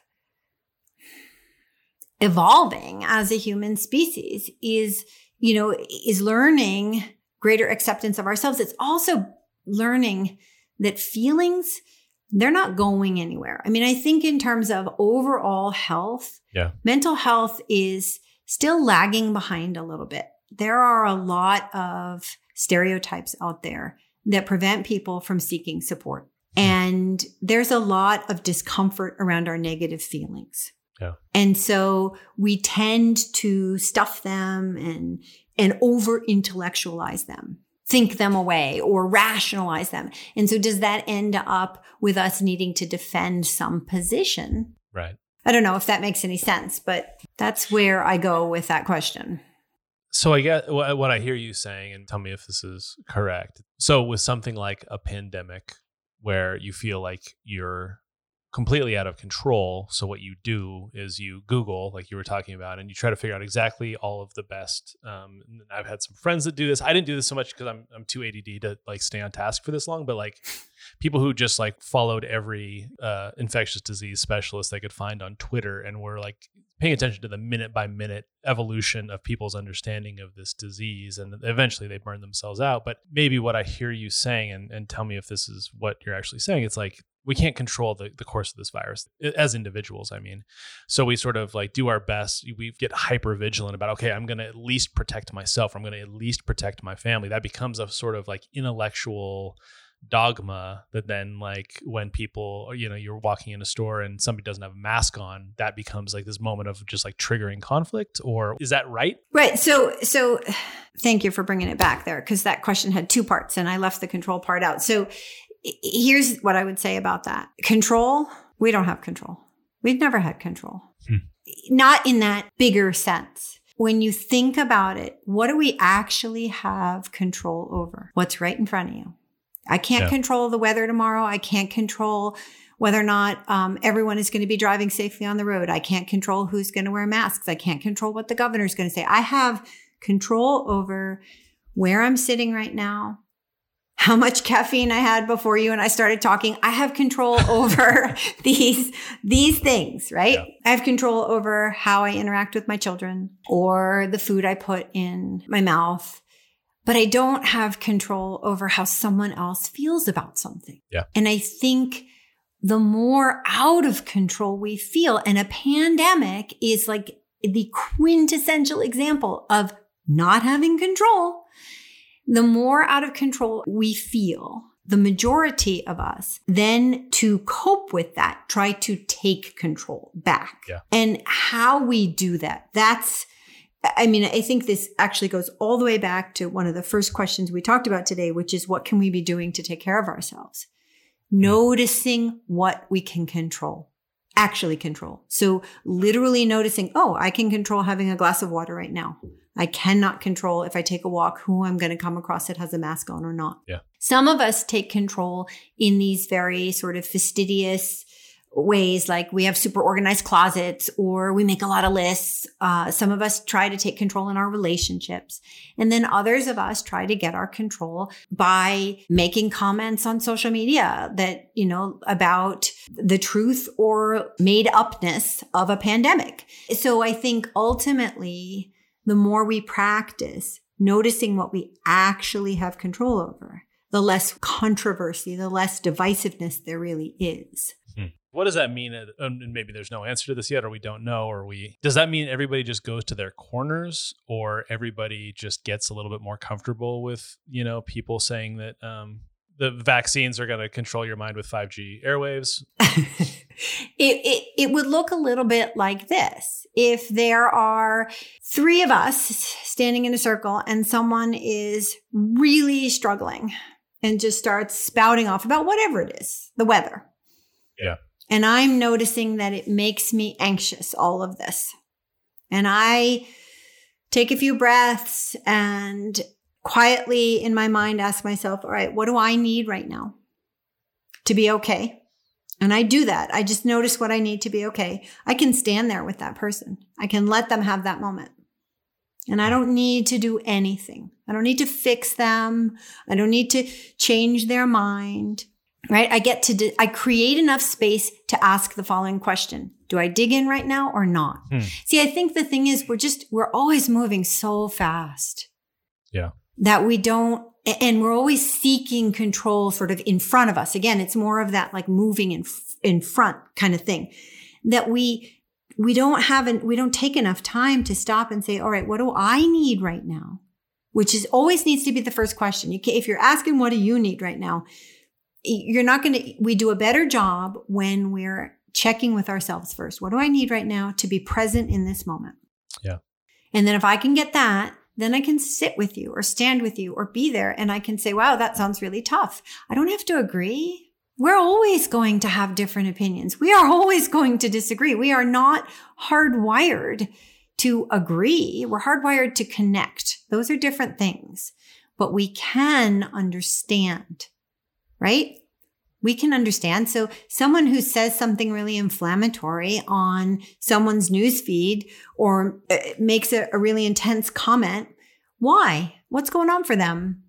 evolving as a human species is, you know, is learning greater acceptance of ourselves. It's also learning that feelings, they're not going anywhere. I mean, I think in terms of overall health, Yeah. mental health is still lagging behind a little bit. There are a lot of stereotypes out there that prevent people from seeking support. Hmm. And there's a lot of discomfort around our negative feelings. Yeah. And so we tend to stuff them and and over intellectualize them, think them away or rationalize them. And so does that end up with us needing to defend some position? Right. I don't know if that makes any sense, but that's where I go with that question. So I get what what I hear you saying, and tell me if this is correct. So with something like a pandemic, where you feel like you're completely out of control, so what you do is you Google, like you were talking about, and you try to figure out exactly all of the best. Um, I've had some friends that do this. I didn't do this so much because I'm I'm too ADD to like stay on task for this long, but like people who just like followed every uh, infectious disease specialist they could find on Twitter and were like paying attention to the minute by minute evolution of people's understanding of this disease and eventually they burn themselves out but maybe what i hear you saying and, and tell me if this is what you're actually saying it's like we can't control the, the course of this virus as individuals i mean. So we sort of like do our best. We get hyper vigilant about okay i'm going to at least protect myself. I'm going to at least protect my family. That becomes a sort of like intellectual dogma that then like when people you know you're walking in a store and somebody doesn't have a mask on that becomes like this moment of just like triggering conflict or is that right? Right. So, so thank you for bringing it back there because that question had two parts and I left the control part out. So here's what I would say about that control. We don't have control. We've never had control, Hmm. not in that bigger sense. When you think about it, what do we actually have control over? What's right in front of you? I can't Yeah. control the weather tomorrow. I can't control whether or not um, everyone is going to be driving safely on the road. I can't control who's going to wear masks. I can't control what the governor's going to say. I have control over where I'm sitting right now, how much caffeine I had before you and I started talking. I have control over these these things, right? Yeah. I have control over how I interact with my children or the food I put in my mouth. But I don't have control over how someone else feels about something. Yeah. And I think the more out of control we feel, and a pandemic is like the quintessential example of not having control, the more out of control we feel, the majority of us then to cope with that, try to take control back. Yeah. And how we do that, that's, I mean, I think this actually goes all the way back to one of the first questions we talked about today, which is what can we be doing to take care of ourselves? Noticing what we can control, actually control. So literally noticing, oh, I can control having a glass of water right now. I cannot control if I take a walk who I'm going to come across that has a mask on or not. Yeah. Some of us take control in these very sort of fastidious ways, like we have super organized closets or we make a lot of lists. Uh, some of us try to take control in our relationships. And then others of us try to get our control by making comments on social media that, you know, about the truth or made upness of a pandemic. So I think ultimately, the more we practice noticing what we actually have control over, the less controversy, the less divisiveness there really is. what does that mean and maybe there's no answer to this yet or we don't know or we does that mean everybody just goes to their corners or everybody just gets a little bit more comfortable with you know people saying that um the vaccines are going to control your mind with 5G airwaves. it, it, it would look a little bit like this. If there are three of us standing in a circle and someone is really struggling and just starts spouting off about whatever it is, the weather. Yeah. And I'm noticing that it makes me anxious, all of this. And I take a few breaths and quietly in my mind ask myself, all right, what do I need right now to be okay? And I do that. I just notice what I need to be okay. I can stand there with that person. I can let them have that moment. And I don't need to do anything. I don't need to fix them. I don't need to change their mind, right? I get to, de- I create enough space to ask the following question. Do I dig in right now or not? Hmm. See, I think the thing is we're just, we're always moving so fast. Yeah. That we don't, and we're always seeking control sort of in front of us. Again, it's more of that like moving in, in front kind of thing that we, we don't have, an, we don't take enough time to stop and say, all right, what do I need right now? Which is always needs to be the first question. You can, if you're asking, what do you need right now? You're not going to, we do a better job when we're checking with ourselves first. What do I need right now to be present in this moment? Yeah. And then if I can get that, then I can sit with you or stand with you or be there and I can say, wow, that sounds really tough. I don't have to agree. We're always going to have different opinions. We are always going to disagree. We are not hardwired to agree. We're hardwired to connect. Those are different things, but we can understand, right? We can understand. So someone who says something really inflammatory on someone's newsfeed or uh, makes a, a really intense comment, why? What's going on for them?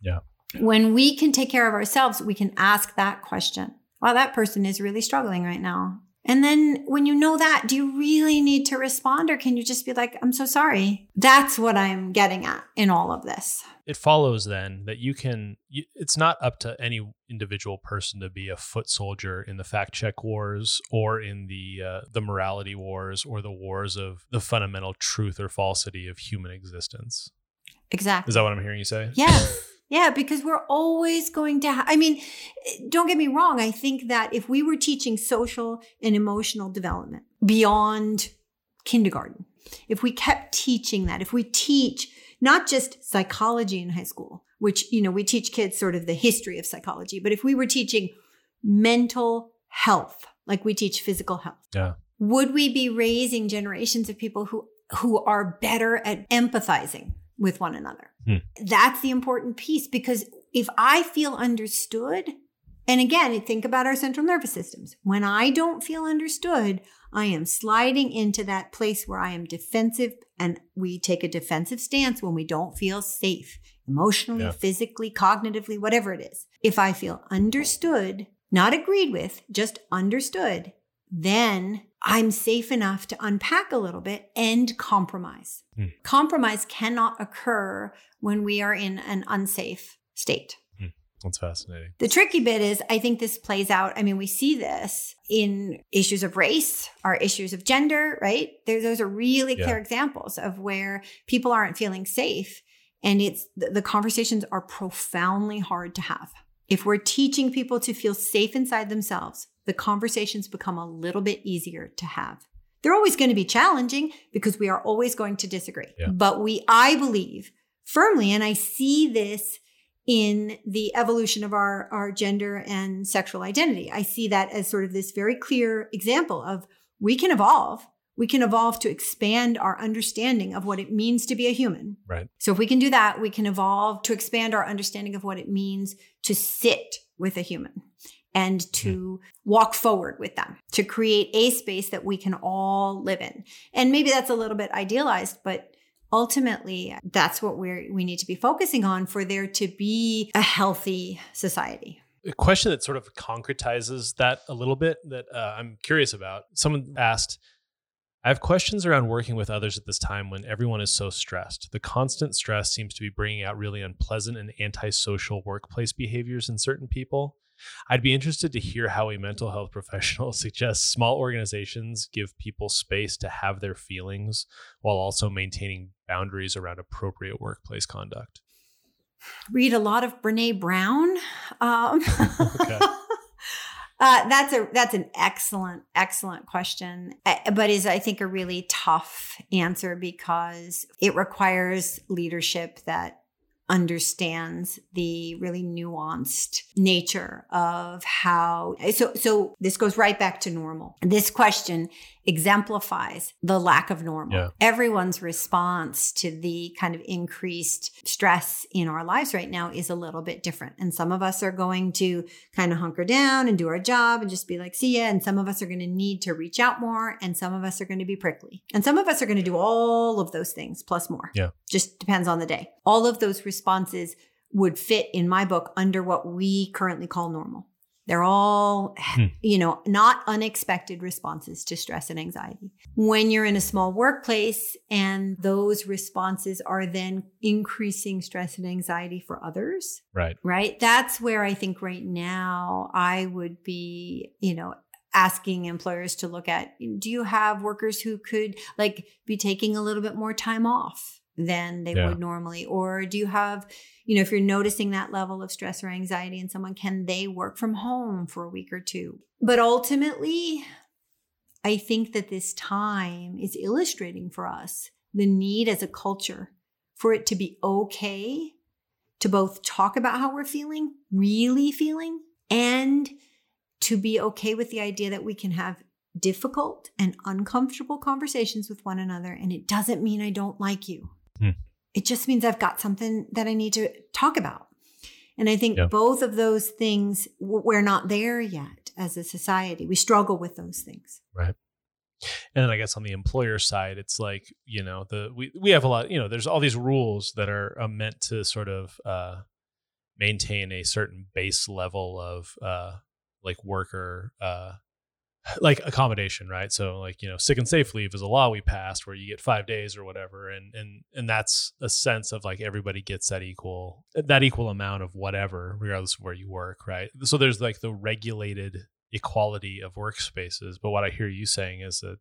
Yeah. When we can take care of ourselves, we can ask that question. Wow, that person is really struggling right now. And then when you know that, do you really need to respond or can you just be like, I'm so sorry? That's what I'm getting at in all of this. It follows then that you can, you, it's not up to any individual person to be a foot soldier in the fact check wars or in the, uh, the morality wars or the wars of the fundamental truth or falsity of human existence. Exactly. Is that what I'm hearing you say? Yes. Yeah, because we're always going to, ha- I mean, eh, don't get me wrong. I think that if we were teaching social and emotional development beyond kindergarten, if we kept teaching that, if we teach not just psychology in high school, which, you know, we teach kids sort of the history of psychology, but if we were teaching mental health, like we teach physical health, Yeah. would we be raising generations of people who, who are better at empathizing with one another? Hmm. That's the important piece because if I feel understood, and again, think about our central nervous systems. When I don't feel understood, I am sliding into that place where I am defensive and we take a defensive stance when we don't feel safe emotionally, Yeah. physically, cognitively, whatever it is. If I feel understood, not agreed with, just understood, then I'm safe enough to unpack a little bit and compromise. Hmm. Compromise cannot occur when we are in an unsafe state. That's fascinating. The tricky bit is, I think this plays out. I mean, we see this in issues of race, our issues of gender, right? There, those are really Yeah. clear examples of where people aren't feeling safe. And it's the, the conversations are profoundly hard to have. If we're teaching people to feel safe inside themselves, the conversations become a little bit easier to have. They're always going to be challenging because we are always going to disagree. Yeah. But we, I believe firmly, and I see this in the evolution of our, our gender and sexual identity. I see that as sort of this very clear example of we can evolve. We can evolve to expand our understanding of what it means to be a human. Right. So if we can do that, we can evolve to expand our understanding of what it means to sit with a human and to walk forward with them, to create a space that we can all live in. And maybe that's a little bit idealized, but ultimately that's what we're we need to be focusing on for there to be a healthy society. a question that sort of concretizes that a little bit that uh, I'm curious about. Someone asked, I have questions around working with others at this time when everyone is so stressed. The constant stress seems to be bringing out really unpleasant and antisocial workplace behaviors in certain people. I'd be interested to hear how a mental health professional suggests small organizations give people space to have their feelings while also maintaining boundaries around appropriate workplace conduct. Read a lot of Brene Brown. Um, Okay. Uh, that's a that's an excellent excellent question, but is I think a really tough answer because it requires leadership that understands the really nuanced nature of how so so this goes right back to normal. This question exemplifies the lack of normal. Yeah. everyone's response to the kind of increased stress in our lives right now is a little bit different. And some of us are going to kind of hunker down and do our job and just be like see ya. And some of us are going to need to reach out more and some of us are going to be prickly. And some of us are going to do all of those things plus more. Yeah. just depends on the day. All of those responses would fit in my book under what we currently call normal They're all, Hmm. you know, not unexpected responses to stress and anxiety. When you're in a small workplace and those responses are then increasing stress and anxiety for others, Right. right? That's where I think right now I would be, you know, asking employers to look at do you have workers who could like be taking a little bit more time off than they Yeah. would normally or do you have you know if you're noticing that level of stress or anxiety in someone can they work from home for a week or two but ultimately i think that this time is illustrating for us the need as a culture for it to be okay to both talk about how we're feeling, really feeling, and to be okay with the idea that we can have difficult and uncomfortable conversations with one another. And it doesn't mean I don't like you. Hmm. It just means I've got something that I need to talk about. And I think Yeah. both of those things, we're not there yet as a society. We struggle with those things. Right. And then I guess on the employer side, it's like you know the we we have a lot. You know, there's all these rules that are uh, meant to sort of uh, maintain a certain base level of uh, like worker uh, like accommodation, right? So like you know, sick and safe leave is a law we passed where you get five days or whatever, and and and that's a sense of like everybody gets that equal that equal amount of whatever, regardless of where you work, right? So there's like the regulated equality of workspaces. But what I hear you saying is that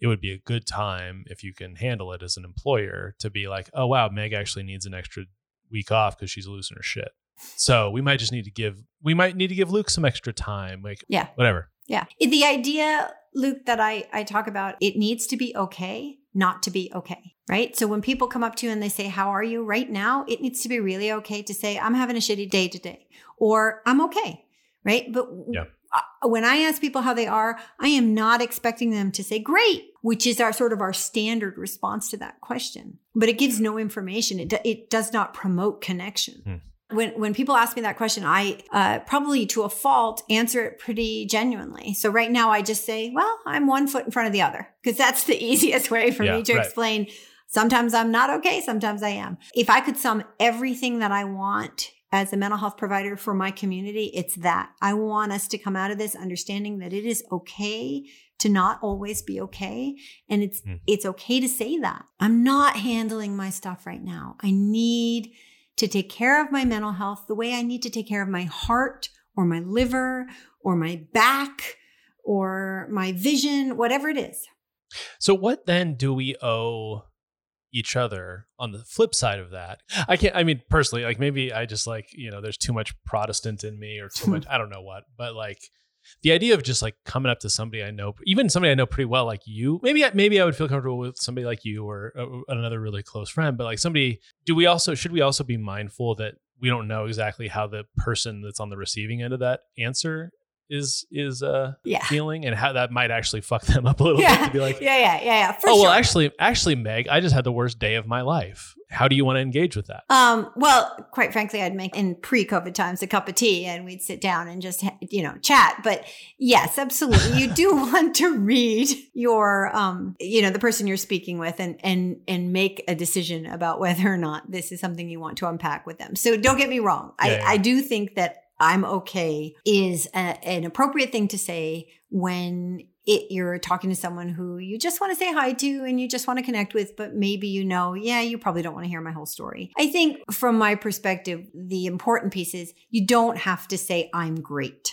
it would be a good time if you can handle it as an employer to be like, oh wow, Meg actually needs an extra week off because she's losing her shit. So we might just need to give we might need to give Luke some extra time, like Yeah. whatever. Yeah. The idea, Luke, that I, I talk about, it needs to be okay not to be okay, right? So when people come up to you and they say, How are you right now? It needs to be really okay to say, I'm having a shitty day today, or I'm okay, right? But Yeah. uh, when I ask people how they are, I am not expecting them to say great, which is our sort of our standard response to that question. But it gives no information. It, do- it does not promote connection. Hmm. When, when people ask me that question, I uh, probably to a fault answer it pretty genuinely. So right now I just say, well, I'm one foot in front of the other because that's the easiest way for Yeah, me to right. explain. Sometimes I'm not okay. Sometimes I am. If I could sum everything that I want as a mental health provider for my community, it's that I want us to come out of this understanding that it is okay to not always be okay. And it's, Hmm. it's okay to say that I'm not handling my stuff right now. I need to take care of my mental health the way I need to take care of my heart or my liver or my back or my vision, whatever it is. So what then do we owe each other on the flip side of that? I can't I mean personally, like maybe I just like, you know, there's too much Protestant in me or too much I don't know what, but like the idea of just like coming up to somebody I know, even somebody I know pretty well, like you, maybe maybe I would feel comfortable with somebody like you or uh, another really close friend. But like somebody, do we also should we also be mindful that we don't know exactly how the person that's on the receiving end of that answer is is uh Yeah. feeling and how that might actually fuck them up a little bit to be like, Yeah, yeah, yeah, yeah. For oh sure. well, actually, actually, Meg, I just had the worst day of my life. How do you want to engage with that? Um, well, quite frankly, I'd make in pre-COVID times a cup of tea and we'd sit down and just, you know, chat. But yes, absolutely. You do want to read your, um, you know, the person you're speaking with and, and, and make a decision about whether or not this is something you want to unpack with them. So don't get me wrong. Yeah, I, yeah. I do think that I'm okay is a, an appropriate thing to say when it, you're talking to someone who you just want to say hi to and you just want to connect with, but maybe you know, yeah, you probably don't want to hear my whole story. I think from my perspective, the important piece is you don't have to say, I'm great.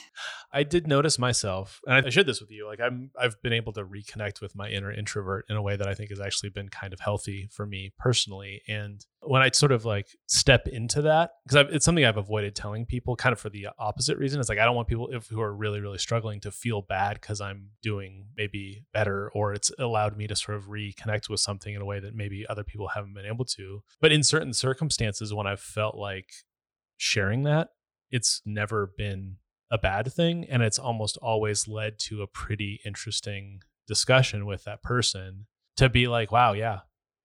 I did notice myself, and I shared this with you. Like I'm, I've been able to reconnect with my inner introvert in a way that I think has actually been kind of healthy for me personally. And when I sort of like step into that, because it's something I've avoided telling people, kind of for the opposite reason. It's like I don't want people if, who are really, really struggling to feel bad because I'm doing maybe better, or it's allowed me to sort of reconnect with something in a way that maybe other people haven't been able to. But in certain circumstances, when I've felt like sharing that, it's never been a bad thing and it's almost always led to a pretty interesting discussion with that person to be like wow yeah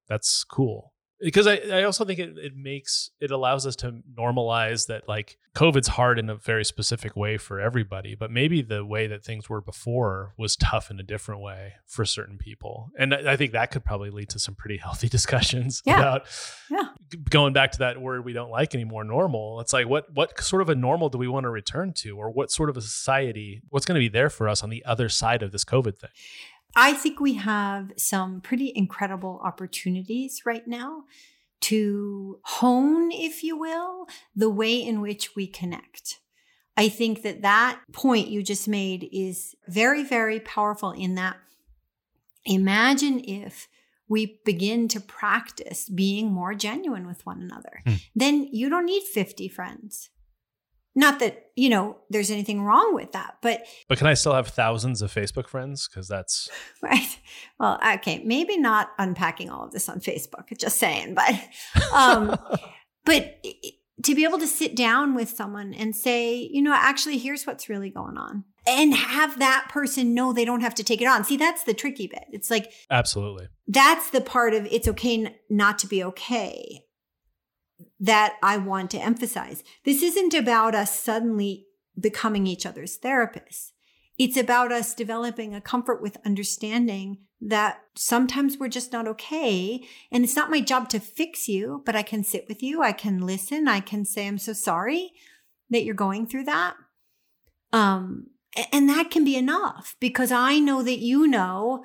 that's cool because I, I also think it, it makes it allows us to normalize that like covid's hard in a very specific way for everybody but maybe the way that things were before was tough in a different way for certain people and i, I think that could probably lead to some pretty healthy discussions Yeah. about Yeah. going back to that word we don't like anymore normal it's like what what sort of a normal do we want to return to or what sort of a society what's going to be there for us on the other side of this covid thing I think we have some pretty incredible opportunities right now to hone, if you will, the way in which we connect. I think that that point you just made is very, very powerful in that imagine if we begin to practice being more genuine with one another. Hmm. Then you don't need 50 friends. Not that, you know, there's anything wrong with that, but but can i still have thousands of facebook friends because that's Right. Well, okay, maybe not unpacking all of this on Facebook, just saying, but um but to be able to sit down with someone and say, you know, actually here's what's really going on. And have that person know they don't have to take it on. See, that's the tricky bit. It's like absolutely that's the part of it's okay not to be okay that I want to emphasize. This isn't about us suddenly becoming each other's therapists. It's about us developing a comfort with understanding that sometimes we're just not okay. And it's not my job to fix you, but I can sit with you. I can listen. I can say, I'm so sorry that you're going through that. Um, and that can be enough because I know that you know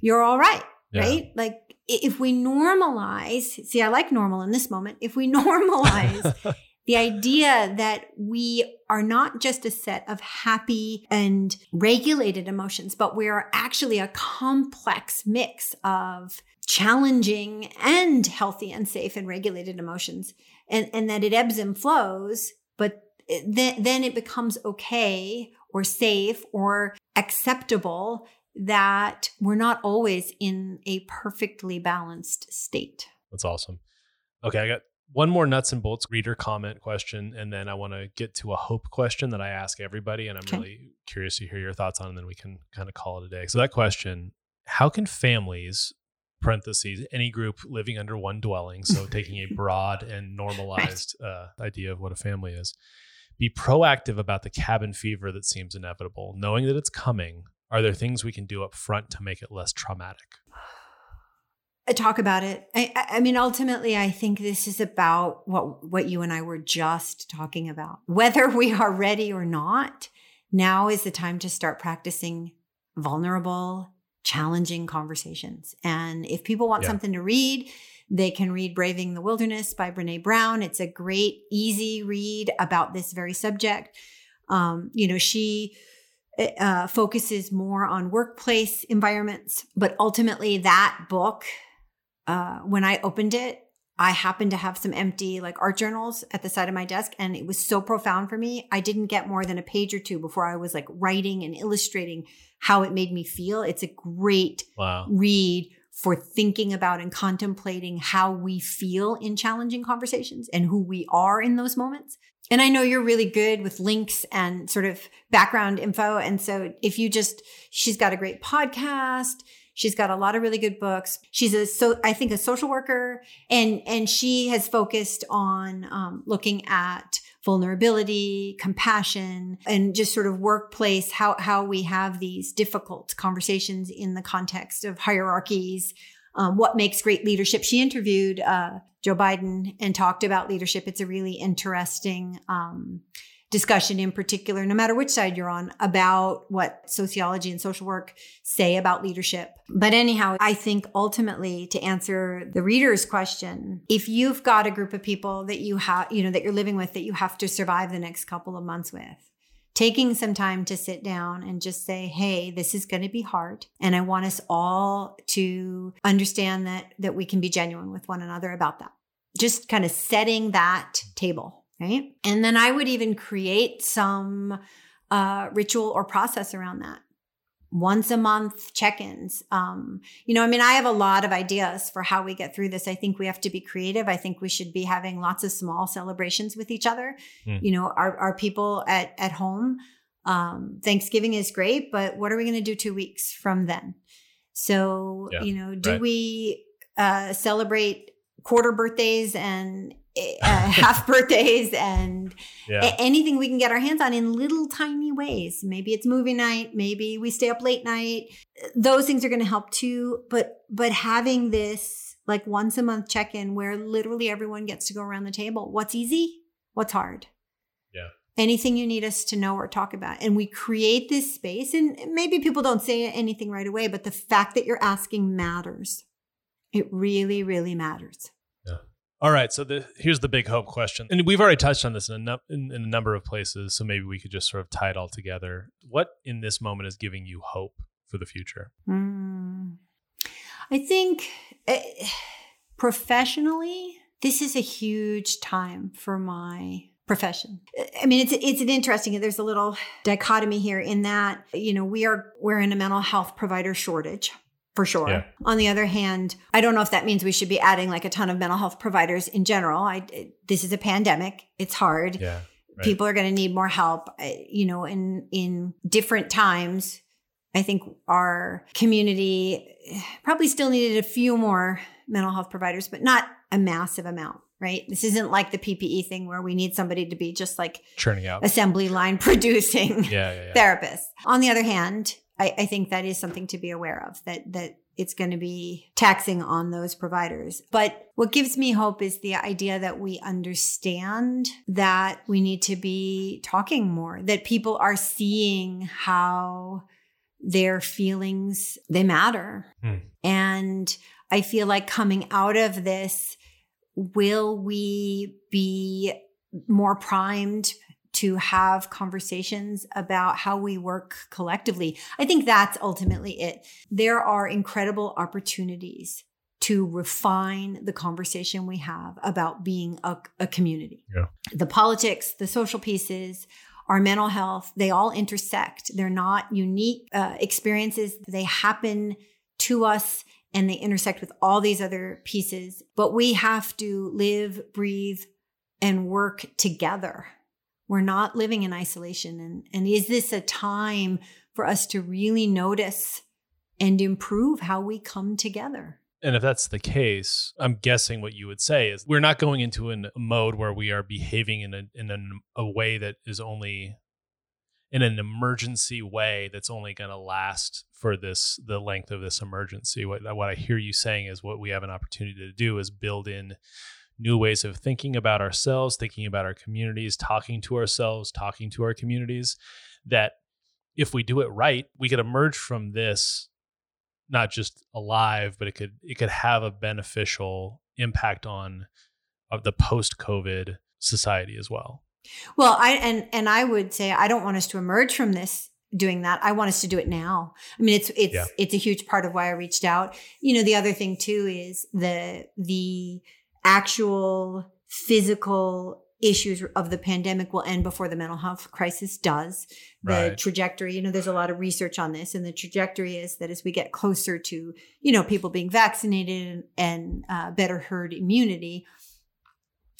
you're all right Yeah. right? Like if we normalize, see, I like normal in this moment. If we normalize the idea that we are not just a set of happy and regulated emotions, but we are actually a complex mix of challenging and healthy and safe and regulated emotions, and, and that it ebbs and flows, but then, then it becomes okay or safe or acceptable that we're not always in a perfectly balanced state. That's awesome. Okay, I got one more nuts and bolts reader comment question, and then I want to get to a hope question that I ask everybody, and I'm Okay. really curious to hear your thoughts on, and then we can kind of call it a day. So that question: How can families (parentheses any group living under one dwelling, so taking a broad and normalized uh, idea of what a family is) be proactive about the cabin fever that seems inevitable, knowing that it's coming? Are there things we can do up front to make it less traumatic? I talk about it. I, I- mean, ultimately, I think this is about what what you and I were just talking about. Whether we are ready or not, now is the time to start practicing vulnerable, challenging conversations. And if people want Yeah. something to read, they can read Braving the Wilderness by Brene Brown. It's a great, easy read about this very subject. Um, you know, she uh, focuses more on workplace environments, but ultimately, that book, uh, when I opened it, I happened to have some empty like art journals at the side of my desk, and it was so profound for me. I didn't get more than a page or two before I was like writing and illustrating how it made me feel. It's a great Wow. read for thinking about and contemplating how we feel in challenging conversations and who we are in those moments. And I know you're really good with links and sort of background info. And so if you just, she's got a great podcast. She's got a lot of really good books. She's a so I think a social worker, and and she has focused on um, looking at vulnerability, compassion, and just sort of workplace how how we have these difficult conversations in the context of hierarchies. Um, what makes great leadership? She interviewed uh, Joe Biden and talked about leadership. It's a really interesting um, discussion in particular, no matter which side you're on, about what sociology and social work say about leadership. But anyhow, I think ultimately to answer the reader's question, if you've got a group of people that you have, you know, that you're living with that you have to survive the next couple of months with, taking some time to sit down and just say, Hey, this is going to be hard. And I want us all to understand that, that we can be genuine with one another about that. Just kind of setting that table right? And then I would even create some uh, ritual or process around that. Once a month check ins. Um, you know, I mean, I have a lot of ideas for how we get through this. I think we have to be creative. I think we should be having lots of small celebrations with each other. Mm. You know, our, our people at, at home, um, Thanksgiving is great, but what are we going to do two weeks from then? So, Yeah, you know, do right. we uh, celebrate quarter birthdays and uh, half birthdays and Yeah. anything we can get our hands on in little tiny ways. Maybe it's movie night, maybe we stay up late night. Those things are going to help too, but but having this like once a month check-in where literally everyone gets to go around the table. What's easy? What's hard? Yeah. Anything you need us to know or talk about. And we create this space and maybe people don't say anything right away, but the fact that you're asking matters. It really really matters. All right, so the, here's the big hope question, and we've already touched on this in a, in, in a number of places. So maybe we could just sort of tie it all together. What in this moment is giving you hope for the future? Mm. I think eh, professionally, this is a huge time for my profession. I mean, it's it's an interesting. There's a little dichotomy here in that you know we are we're in a mental health provider shortage. For sure. Yeah. On the other hand, I don't know if that means we should be adding like a ton of mental health providers in general. I this is a pandemic; it's hard Yeah, Right. people are going to need more help you know in in different times i think our community eh, probably still needed a few more mental health providers but not a massive amount right this isn't like the ppe thing where we need somebody to be just like churning out. assembly line producing Yeah, yeah, yeah. therapists. On the other hand, I, I think that is something to be aware of that that it's going to be taxing on those providers. But what gives me hope is the idea that we understand that we need to be talking more, that people are seeing how their feelings they matter. Hmm. And I feel like coming out of this, will we be more primed to have conversations about how we work collectively. I think that's ultimately it. There are incredible opportunities to refine the conversation we have about being a, a community. Yeah. The politics, the social pieces, our mental health, they all intersect. They're not unique uh, experiences. They happen to us and they intersect with all these other pieces. But we have to live, breathe, and work together. We're not living in isolation. And, and is this a time for us to really notice and improve how we come together? And if that's the case, I'm guessing what you would say is we're not going into a mode where we are behaving in a in an, a way that is only in an emergency way that's only going to last for this the length of this emergency. What what I hear you saying is what we have an opportunity to do is build in new ways of thinking about ourselves, thinking about our communities, talking to ourselves, talking to our communities that if we do it right, we could emerge from this not just alive, but it could it could have a beneficial impact on of the post COVID society as well. Well, I and and I would say I don't want us to emerge from this doing that. I want us to do it now. I mean, it's it's Yeah. it's a huge part of why I reached out. You know, the other thing too is the the actual physical issues of the pandemic will end before the mental health crisis does. The Right. trajectory, you know, there's a lot of research on this, and the trajectory is that as we get closer to, you know, people being vaccinated and uh, better herd immunity,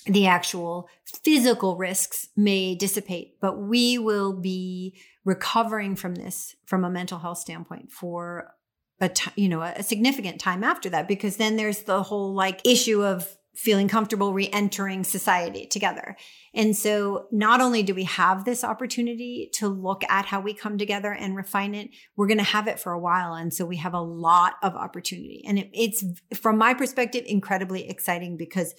the actual physical risks may dissipate, but we will be recovering from this from a mental health standpoint for a ti- you know a significant time after that because then there's the whole like issue of feeling comfortable re-entering society together. And so not only do we have this opportunity to look at how we come together and refine it, we're going to have it for a while and so we have a lot of opportunity. And it, it's from my perspective incredibly exciting because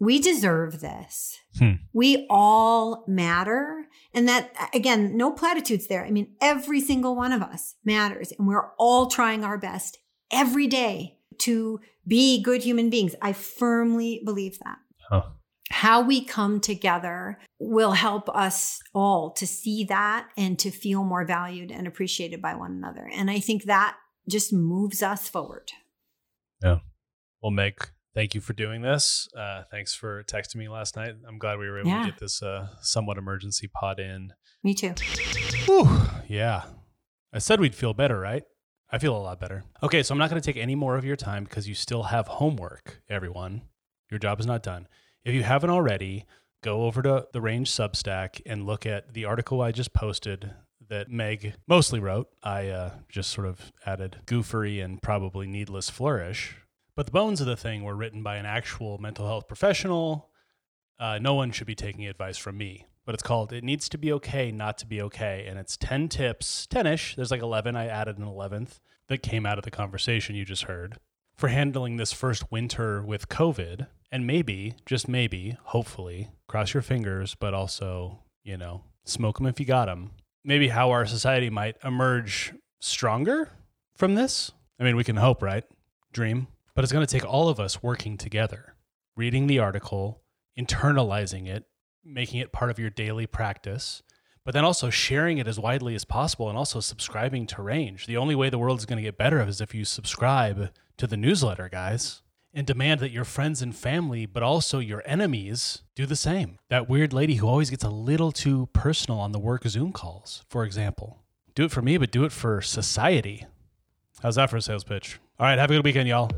we deserve this. Hmm. We all matter. And that, again, no platitudes there. I mean, every single one of us matters. And we're all trying our best every day to be good human beings. I firmly believe that. Huh. How we come together will help us all to see that and to feel more valued and appreciated by one another. And I think that just moves us forward. Yeah. Well, Meg, thank you for doing this. Uh, thanks for texting me last night. I'm glad we were able Yeah. to get this uh, somewhat emergency pod in. Me too. Whew, yeah. I said we'd feel better, right? I feel a lot better. Okay, so I'm not going to take any more of your time because you still have homework, everyone. Your job is not done. If you haven't already, go over to the Range Substack and look at the article I just posted that Meg mostly wrote. I uh, just sort of added goofery and probably needless flourish. But the bones of the thing were written by an actual mental health professional. Uh, no one should be taking advice from me. But it's called It Needs to Be Okay Not to Be Okay. And it's 10 tips, 10 ish. There's like 11. I added an 11th that came out of the conversation you just heard for handling this first winter with COVID. And maybe, just maybe, hopefully, cross your fingers, but also, you know, smoke them if you got them. Maybe how our society might emerge stronger from this. I mean, we can hope, right? Dream. But it's going to take all of us working together, reading the article, internalizing it, making it part of your daily practice, but then also sharing it as widely as possible and also subscribing to Range. The only way the world is going to get better is if you subscribe to the newsletter, guys, and demand that your friends and family, but also your enemies, do the same. That weird lady who always gets a little too personal on the work Zoom calls, for example. Do it for me, but do it for society. How's that for a sales pitch? All right, have a good weekend, y'all.